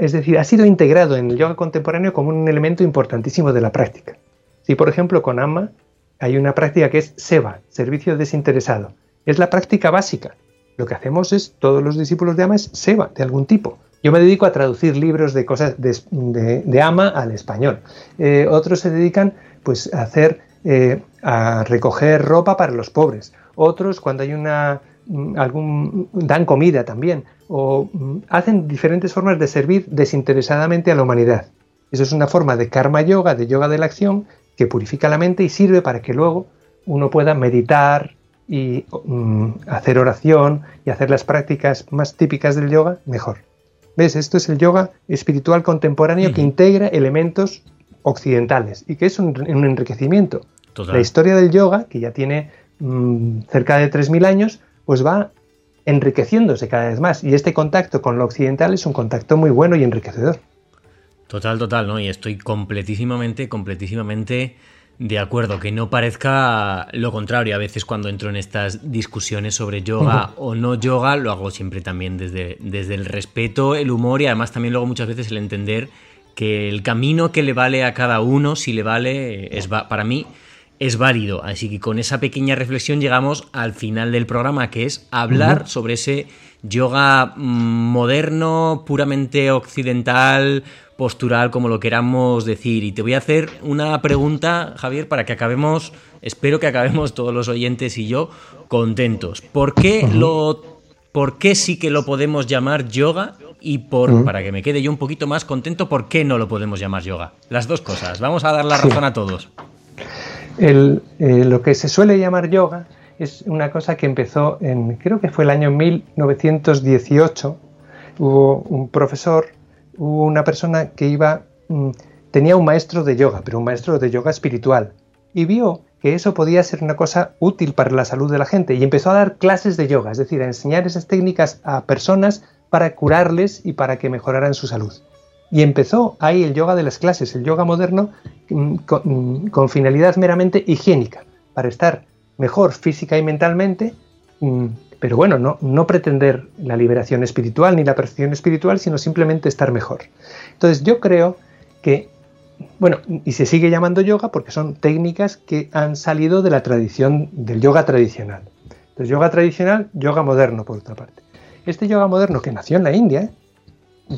es decir, ha sido integrado en el yoga contemporáneo como un elemento importantísimo de la práctica. Si, por ejemplo, con Amma hay una práctica que es SEVA, servicio desinteresado. Es la práctica básica. Lo que hacemos es, todos los discípulos de Ama es SEVA, de algún tipo. Yo me dedico a traducir libros de cosas de, Ama al español. Eh, otros se dedican pues, a hacer, eh, a recoger ropa para los pobres. Otros, cuando hay una mm, algún dan comida también o mm, hacen diferentes formas de servir desinteresadamente a la humanidad. Eso es una forma de karma yoga, de yoga de la acción, que purifica la mente y sirve para que luego uno pueda meditar y mm, hacer oración y hacer las prácticas más típicas del yoga mejor. ¿Ves? Esto es el yoga espiritual contemporáneo que integra elementos occidentales y que es un, enriquecimiento. La historia del yoga, que ya tiene mm, cerca de 3.000 años, pues va enriqueciéndose cada vez más y este contacto con lo occidental es un contacto muy bueno y enriquecedor. Total, total, ¿no? Y estoy completísimamente, completísimamente de acuerdo, que no parezca lo contrario. A veces cuando entro en estas discusiones sobre yoga o no yoga, lo hago siempre también desde, desde el respeto, el humor y además también luego muchas veces el entender que el camino que le vale a cada uno, si le vale, es para mí es válido. Así que con esa pequeña reflexión llegamos al final del programa, que es hablar sobre ese yoga mm, moderno, puramente occidental, postural, como lo queramos decir. Y te voy a hacer una pregunta, Javier, para que acabemos, espero que acabemos todos los oyentes y yo contentos. ¿Por qué, lo, por qué sí que lo podemos llamar yoga? Y por, para que me quede yo un poquito más contento, ¿por qué no lo podemos llamar yoga? Las dos cosas. Vamos a dar la razón a todos. El, eh, lo que se suele llamar yoga es una cosa que empezó en, creo que fue el año 1918. Hubo un profesor hubo una persona que iba, mm, tenía un maestro de yoga, pero un maestro de yoga espiritual, y vio que eso podía ser una cosa útil para la salud de la gente y empezó a dar clases de yoga, es decir, a enseñar esas técnicas a personas para curarles y para que mejoraran su salud. Y empezó ahí el yoga de las clases, el yoga moderno, mm, mm, con, finalidad meramente higiénica, para estar mejor física y mentalmente, pero bueno, no, no pretender la liberación espiritual ni la perfección espiritual, sino simplemente estar mejor. Entonces yo creo que, bueno, y se sigue llamando yoga porque son técnicas que han salido de la tradición del yoga tradicional. Entonces yoga tradicional, yoga moderno por otra parte. Este yoga moderno que nació en la India,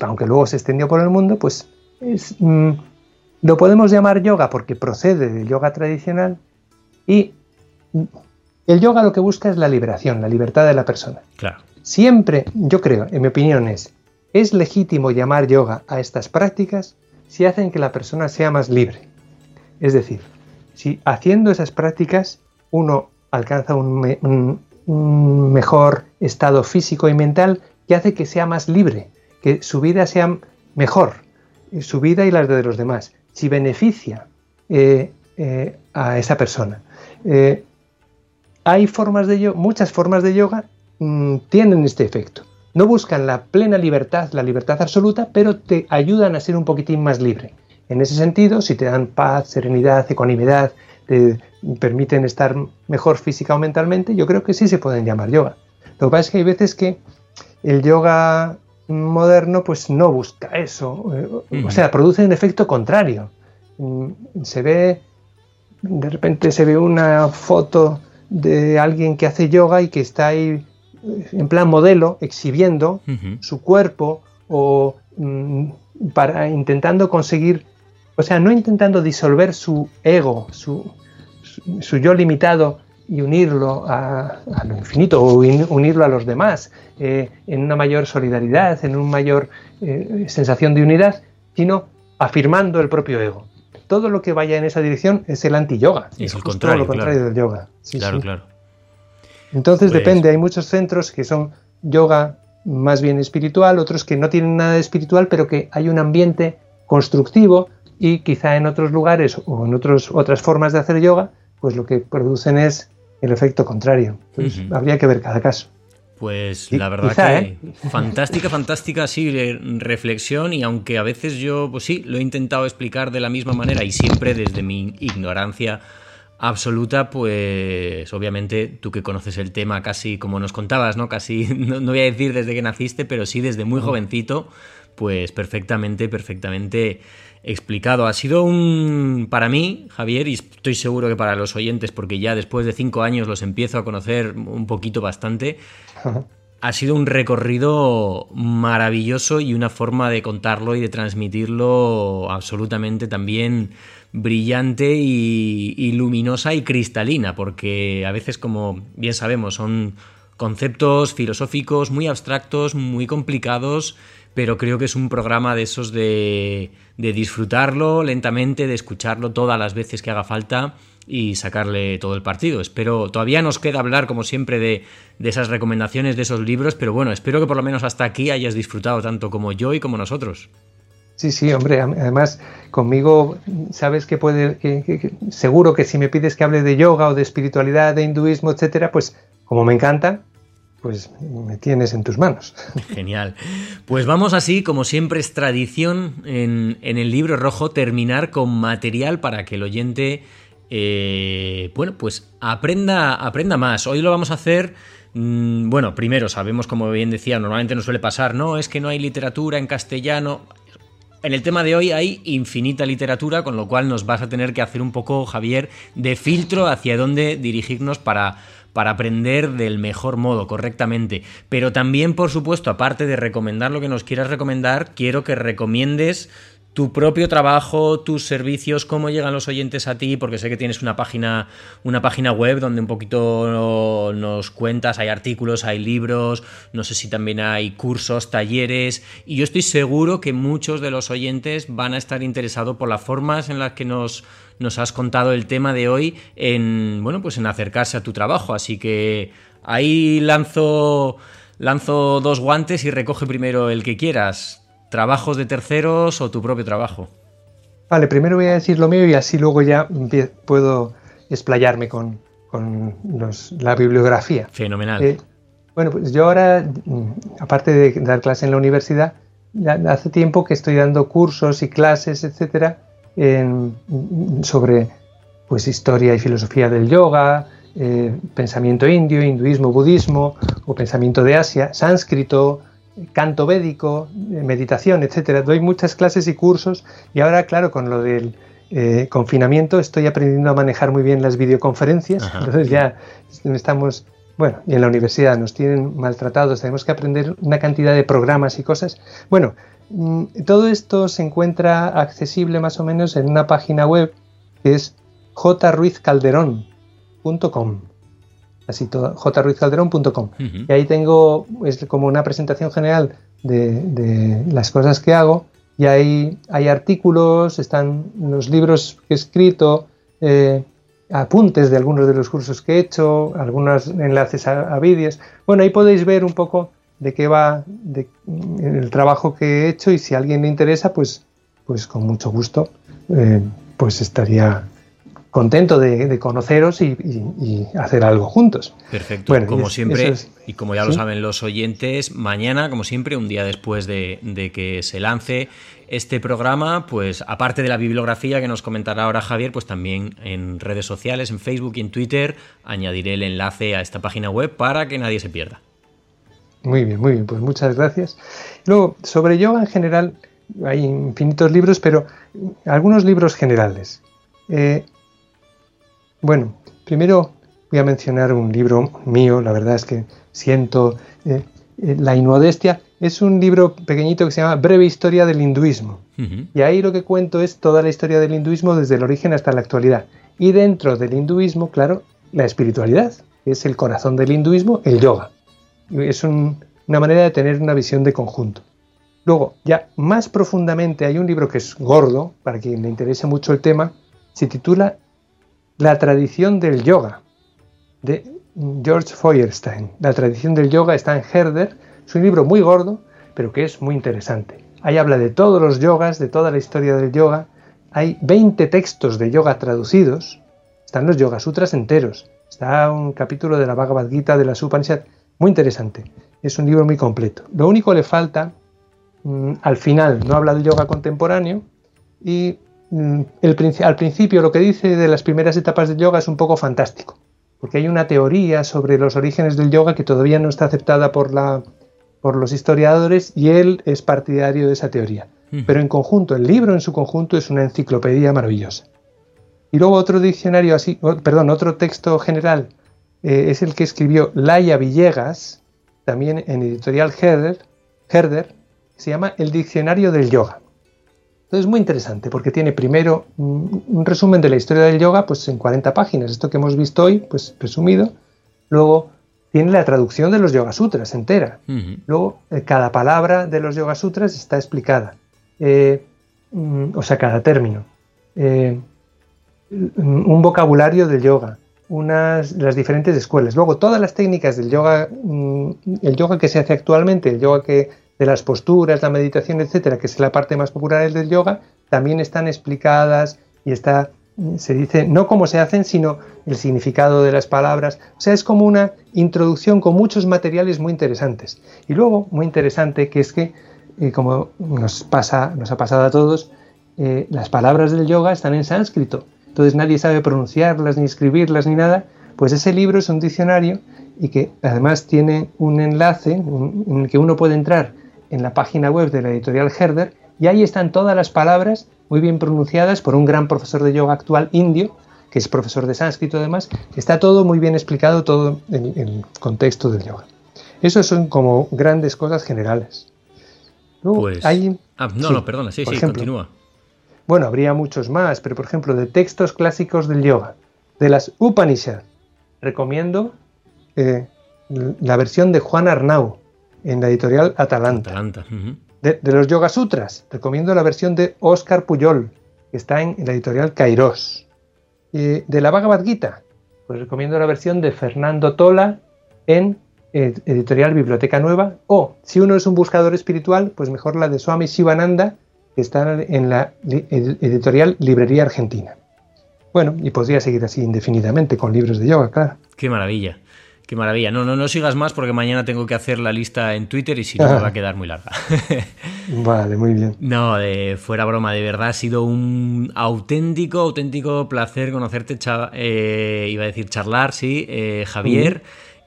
aunque luego se extendió por el mundo, pues mm, lo podemos llamar yoga porque procede del yoga tradicional y el yoga lo que busca es la liberación, la libertad de la persona. Claro. Siempre, yo creo, en mi opinión es, es legítimo llamar yoga a estas prácticas si hacen que la persona sea más libre. Es decir, si haciendo esas prácticas uno alcanza un, mejor estado físico y mental que hace que sea más libre, que su vida sea mejor, su vida y las de los demás, si beneficia eh, eh, a esa persona. Eh, hay formas de yoga, muchas formas de yoga mm, tienen este efecto. No buscan la plena libertad, la libertad absoluta, pero te ayudan a ser un poquitín más libre. En ese sentido, si te dan paz, serenidad, ecuanimidad, te permiten estar mejor física o mentalmente, yo creo que sí se pueden llamar yoga. Lo que pasa es que hay veces que el yoga moderno pues no busca eso, eh, o sea, produce un efecto contrario. Mm, se ve, de repente se ve una foto de alguien que hace yoga y que está ahí eh, en plan modelo, exhibiendo su cuerpo o mm, para intentando conseguir, o sea, no intentando disolver su ego, su, su, yo limitado y unirlo a, lo infinito o unirlo a los demás eh, en una mayor solidaridad, en una mayor eh, sensación de unidad, sino afirmando el propio ego. Todo lo que vaya en esa dirección es el anti-yoga. Es, el contrario, lo contrario del yoga. claro, claro. Entonces pues depende, hay muchos centros que son yoga más bien espiritual, otros que no tienen nada de espiritual, pero que hay un ambiente constructivo y quizá en otros lugares o en otros, otras formas de hacer yoga, pues lo que producen es el efecto contrario. Habría que ver cada caso. Pues la verdad que ¿eh? fantástica, fantástica, sí, reflexión y aunque a veces yo, pues sí, lo he intentado explicar de la misma manera y siempre desde mi ignorancia absoluta, pues obviamente tú que conoces el tema casi como nos contabas, ¿no? Casi, no, voy a decir desde que naciste, pero sí desde muy jovencito, pues perfectamente, perfectamente explicado. Ha sido un, para mí, Javier, y estoy seguro que para los oyentes, porque ya después de cinco años los empiezo a conocer un poquito bastante, ha sido un recorrido maravilloso y una forma de contarlo y de transmitirlo absolutamente también brillante y, luminosa y cristalina, porque a veces, como bien sabemos, son conceptos filosóficos muy abstractos, muy complicados, pero creo que es un programa de esos de, de disfrutarlo lentamente, de escucharlo todas las veces que haga falta y sacarle todo el partido. Espero, todavía nos queda hablar, como siempre, de, de, esas recomendaciones, de esos libros, pero bueno, espero que por lo menos hasta aquí hayas disfrutado tanto como yo y como nosotros. Sí, sí, hombre, además conmigo sabes que puede, seguro que si me pides que hable de yoga o de espiritualidad, de hinduismo, etcétera, pues como me encanta, pues me tienes en tus manos. Genial. Pues vamos así, como siempre es tradición en, el libro rojo, terminar con material para que el oyente, eh, bueno, pues aprenda, aprenda más. Hoy lo vamos a hacer mm, bueno, primero sabemos, como bien decía, normalmente nos suele pasar, no, es que no hay literatura en castellano. En el tema de hoy hay infinita literatura, con lo cual nos vas a tener que hacer un poco, Javier, de filtro hacia dónde dirigirnos para, para aprender del mejor modo, correctamente. Pero también, por supuesto, aparte de recomendar lo que nos quieras recomendar, quiero que recomiendes tu propio trabajo, tus servicios, cómo llegan los oyentes a ti, porque sé que tienes una página, una página web donde un poquito nos cuentas, hay artículos, hay libros, no sé si también hay cursos, talleres, y yo estoy seguro que muchos de los oyentes van a estar interesados por las formas en las que nos, nos has contado el tema de hoy en, bueno, pues en acercarse a tu trabajo, así que ahí lanzo lanzo dos guantes y recoge primero el que quieras trabajos de terceros o tu propio trabajo. Vale, primero voy a decir lo mío y así luego ya puedo explayarme con, la bibliografía. Fenomenal. Eh, bueno, pues yo ahora, mm, aparte de dar clase en la universidad, hace tiempo que estoy dando cursos y clases, etcétera, sobre pues historia y filosofía del yoga, eh, pensamiento indio, hinduismo, budismo o pensamiento de Asia, sánscrito, canto védico, meditación, etcétera. Doy muchas clases y cursos y ahora, claro, con lo del eh, confinamiento estoy aprendiendo a manejar muy bien las videoconferencias. Entonces ya estamos, bueno, y en la universidad nos tienen maltratados, tenemos que aprender una cantidad de programas y cosas. Bueno, todo esto se encuentra accesible más o menos en una página web que es jruizcalderón.com así todo, jruizcalderón.com. Y ahí tengo, es como una presentación general de, las cosas que hago. Y ahí hay artículos, están los libros que he escrito, eh, apuntes de algunos de los cursos que he hecho, algunos enlaces a, vídeos. Bueno, ahí podéis ver un poco de qué va el trabajo que he hecho y si a alguien le interesa, pues, pues con mucho gusto, eh, pues estaría contento de, conoceros y, hacer algo juntos. Perfecto, como siempre, y como ya lo saben los oyentes, mañana, como siempre, un día después de, que se lance este programa, pues aparte de la bibliografía que nos comentará ahora Javier, pues también en redes sociales, en Facebook y en Twitter, añadiré el enlace a esta página web para que nadie se pierda. Muy bien, muy bien, pues muchas gracias. Luego, sobre yoga en general, hay infinitos libros, pero algunos libros generales. Eh, bueno, primero voy a mencionar un libro mío, la verdad es que siento eh, eh, la inmodestia. Es un libro pequeñito que se llama Breve Historia del Hinduismo. Y ahí lo que cuento es toda la historia del hinduismo desde el origen hasta la actualidad. Y dentro del hinduismo, claro, la espiritualidad, que es el corazón del hinduismo, el yoga. Es una manera de tener una visión de conjunto. Luego, ya más profundamente, hay un libro que es gordo, para quien le interese mucho el tema, se titula La tradición del yoga, de George Feuerstein. La tradición del yoga está en Herder, es un libro muy gordo, pero que es muy interesante. Ahí habla de todos los yogas, de toda la historia del yoga. Hay 20 textos de yoga traducidos. Están los Yoga Sutras enteros. Está un capítulo de la Bhagavad Gita de la Upanishad. Muy interesante. Es un libro muy completo. Lo único le falta, mm, al final, no habla del yoga contemporáneo y mm, al principio lo que dice de las primeras etapas del yoga es un poco fantástico porque hay una teoría sobre los orígenes del yoga que todavía no está aceptada por, la, por los historiadores y él es partidario de esa teoría. Pero en conjunto, el libro en su conjunto es una enciclopedia maravillosa. Y luego otro diccionario así, perdón, otro texto general eh, es el que escribió Laia Villegas, también en editorial Herder, Herder, se llama El Diccionario del Yoga. Entonces es muy interesante porque tiene primero un, resumen de la historia del yoga pues en 40 páginas, esto que hemos visto hoy, pues resumido. Luego tiene la traducción de los Yoga Sutras entera. Luego eh, cada palabra de los Yoga Sutras está explicada. Eh, mm, o sea, cada término. Eh, un vocabulario del yoga, unas, las diferentes escuelas. Luego todas las técnicas del yoga, mm, el yoga que se hace actualmente, el yoga que de las posturas, la meditación, etcétera, que es la parte más popular del yoga, también están explicadas y está se dice no cómo se hacen, sino el significado de las palabras. O sea, es como una introducción con muchos materiales muy interesantes. Y luego, muy interesante, que es que, eh, como nos pasa, nos ha pasado a todos, eh, las palabras del yoga están en sánscrito. Entonces nadie sabe pronunciarlas, ni escribirlas, ni nada. Pues ese libro es un diccionario y que además tiene un enlace en el que uno puede entrar en la página web de la editorial Herder y ahí están todas las palabras muy bien pronunciadas por un gran profesor de yoga actual indio, que es profesor de sánscrito además, está todo muy bien explicado, todo en el contexto del yoga. Eso son como grandes cosas generales. pues, hay, ah, no, no, perdona, sí, sí, continúa. Bueno, habría muchos más, pero por ejemplo, de textos clásicos del yoga, de las Upanishad, recomiendo eh, la versión de Juan Arnau, en la editorial Atalanta. de, los Yoga Sutras, recomiendo la versión de Oscar Puyol, que está en, la editorial Kairos. de la Bhagavad Gita, pues recomiendo la versión de Fernando Tola en eh, editorial Biblioteca Nueva. O, si uno es un buscador espiritual, pues mejor la de Swami Shivananda, que está en la editorial Librería Argentina. Bueno, y podría seguir así indefinidamente con libros de yoga, claro. Qué maravilla. Qué maravilla. No, no, no sigas más porque mañana tengo que hacer la lista en Twitter y si no me va a quedar muy larga. vale, muy bien. No, de, fuera broma, de verdad ha sido un auténtico, auténtico placer conocerte, eh, iba a decir charlar, sí, eh, Javier.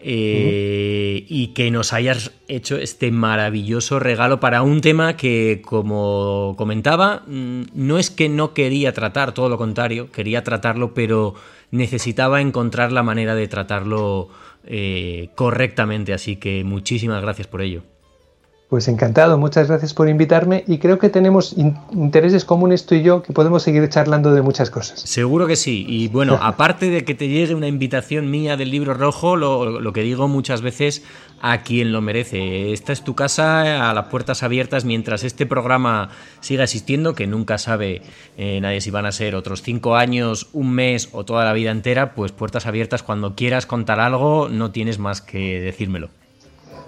Eh, y que nos hayas hecho este maravilloso regalo para un tema que, como comentaba, mm, no es que no quería tratar, todo lo contrario, quería tratarlo, pero necesitaba encontrar la manera de tratarlo eh, correctamente. Así que muchísimas gracias por ello. Pues encantado, muchas gracias por invitarme y creo que tenemos intereses comunes tú y yo que podemos seguir charlando de muchas cosas. Seguro que sí. Y bueno, aparte de que te llegue una invitación mía del libro rojo, lo, que digo muchas veces a quien lo merece. Esta es tu casa a las puertas abiertas mientras este programa siga existiendo, que nunca sabe eh, nadie si van a ser otros cinco años, un mes o toda la vida entera, pues puertas abiertas cuando quieras contar algo, no tienes más que decírmelo.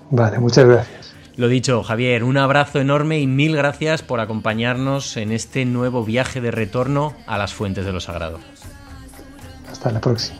Vale, muchas gracias. Lo dicho, Javier, un abrazo enorme y mil gracias por acompañarnos en este nuevo viaje de retorno a las fuentes de lo sagrado. Hasta la próxima.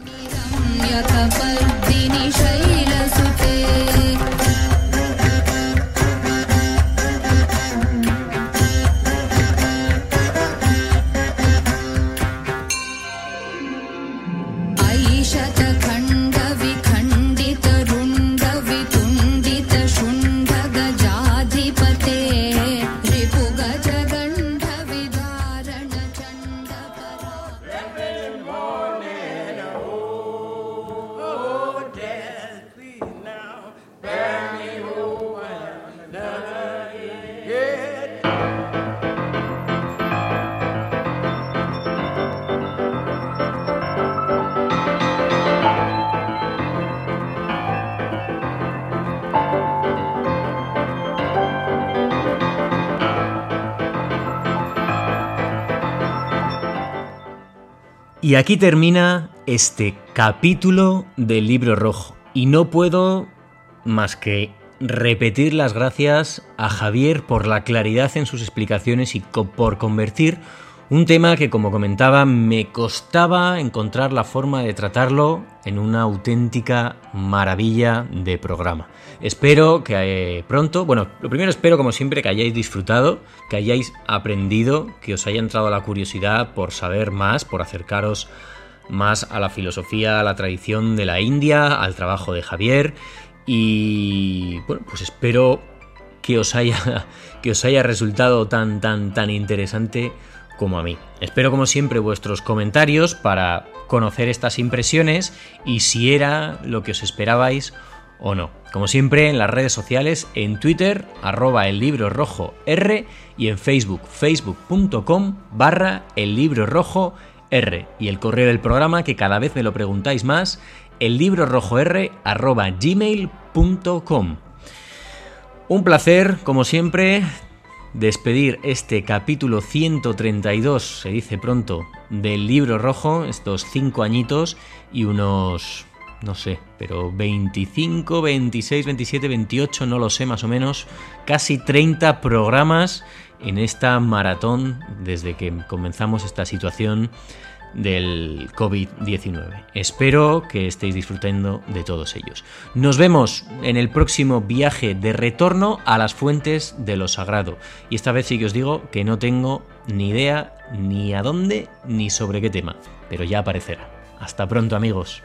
Y aquí termina este capítulo del libro rojo. Y no puedo más que repetir las gracias a Javier por la claridad en sus explicaciones y por convertir un tema que, como comentaba, me costaba encontrar la forma de tratarlo en una auténtica maravilla de programa. Espero que eh, pronto, bueno, lo primero espero como siempre que hayáis disfrutado, que hayáis aprendido, que os haya entrado la curiosidad por saber más, por acercaros más a la filosofía, a la tradición de la India, al trabajo de Javier y bueno, pues espero que os haya que os haya resultado tan tan tan interesante como a mí. Espero como siempre vuestros comentarios para conocer estas impresiones y si era lo que os esperabais o no. Como siempre en las redes sociales, en Twitter, arroba el libro rojo R y en Facebook, facebook.com barra el libro rojo R y el correo del programa que cada vez me lo preguntáis más, el libro rojo R arroba gmail.com. Un placer, como siempre, despedir este capítulo 132, se dice pronto, del libro rojo, estos cinco añitos y unos, no sé, pero 25, 26, 27, 28, no lo sé más o menos, casi 30 programas en esta maratón desde que comenzamos esta situación del COVID-19. Espero que estéis disfrutando de todos ellos. Nos vemos en el próximo viaje de retorno a las fuentes de lo sagrado. Y esta vez sí que os digo que no tengo ni idea ni a dónde ni sobre qué tema, pero ya aparecerá. Hasta pronto amigos.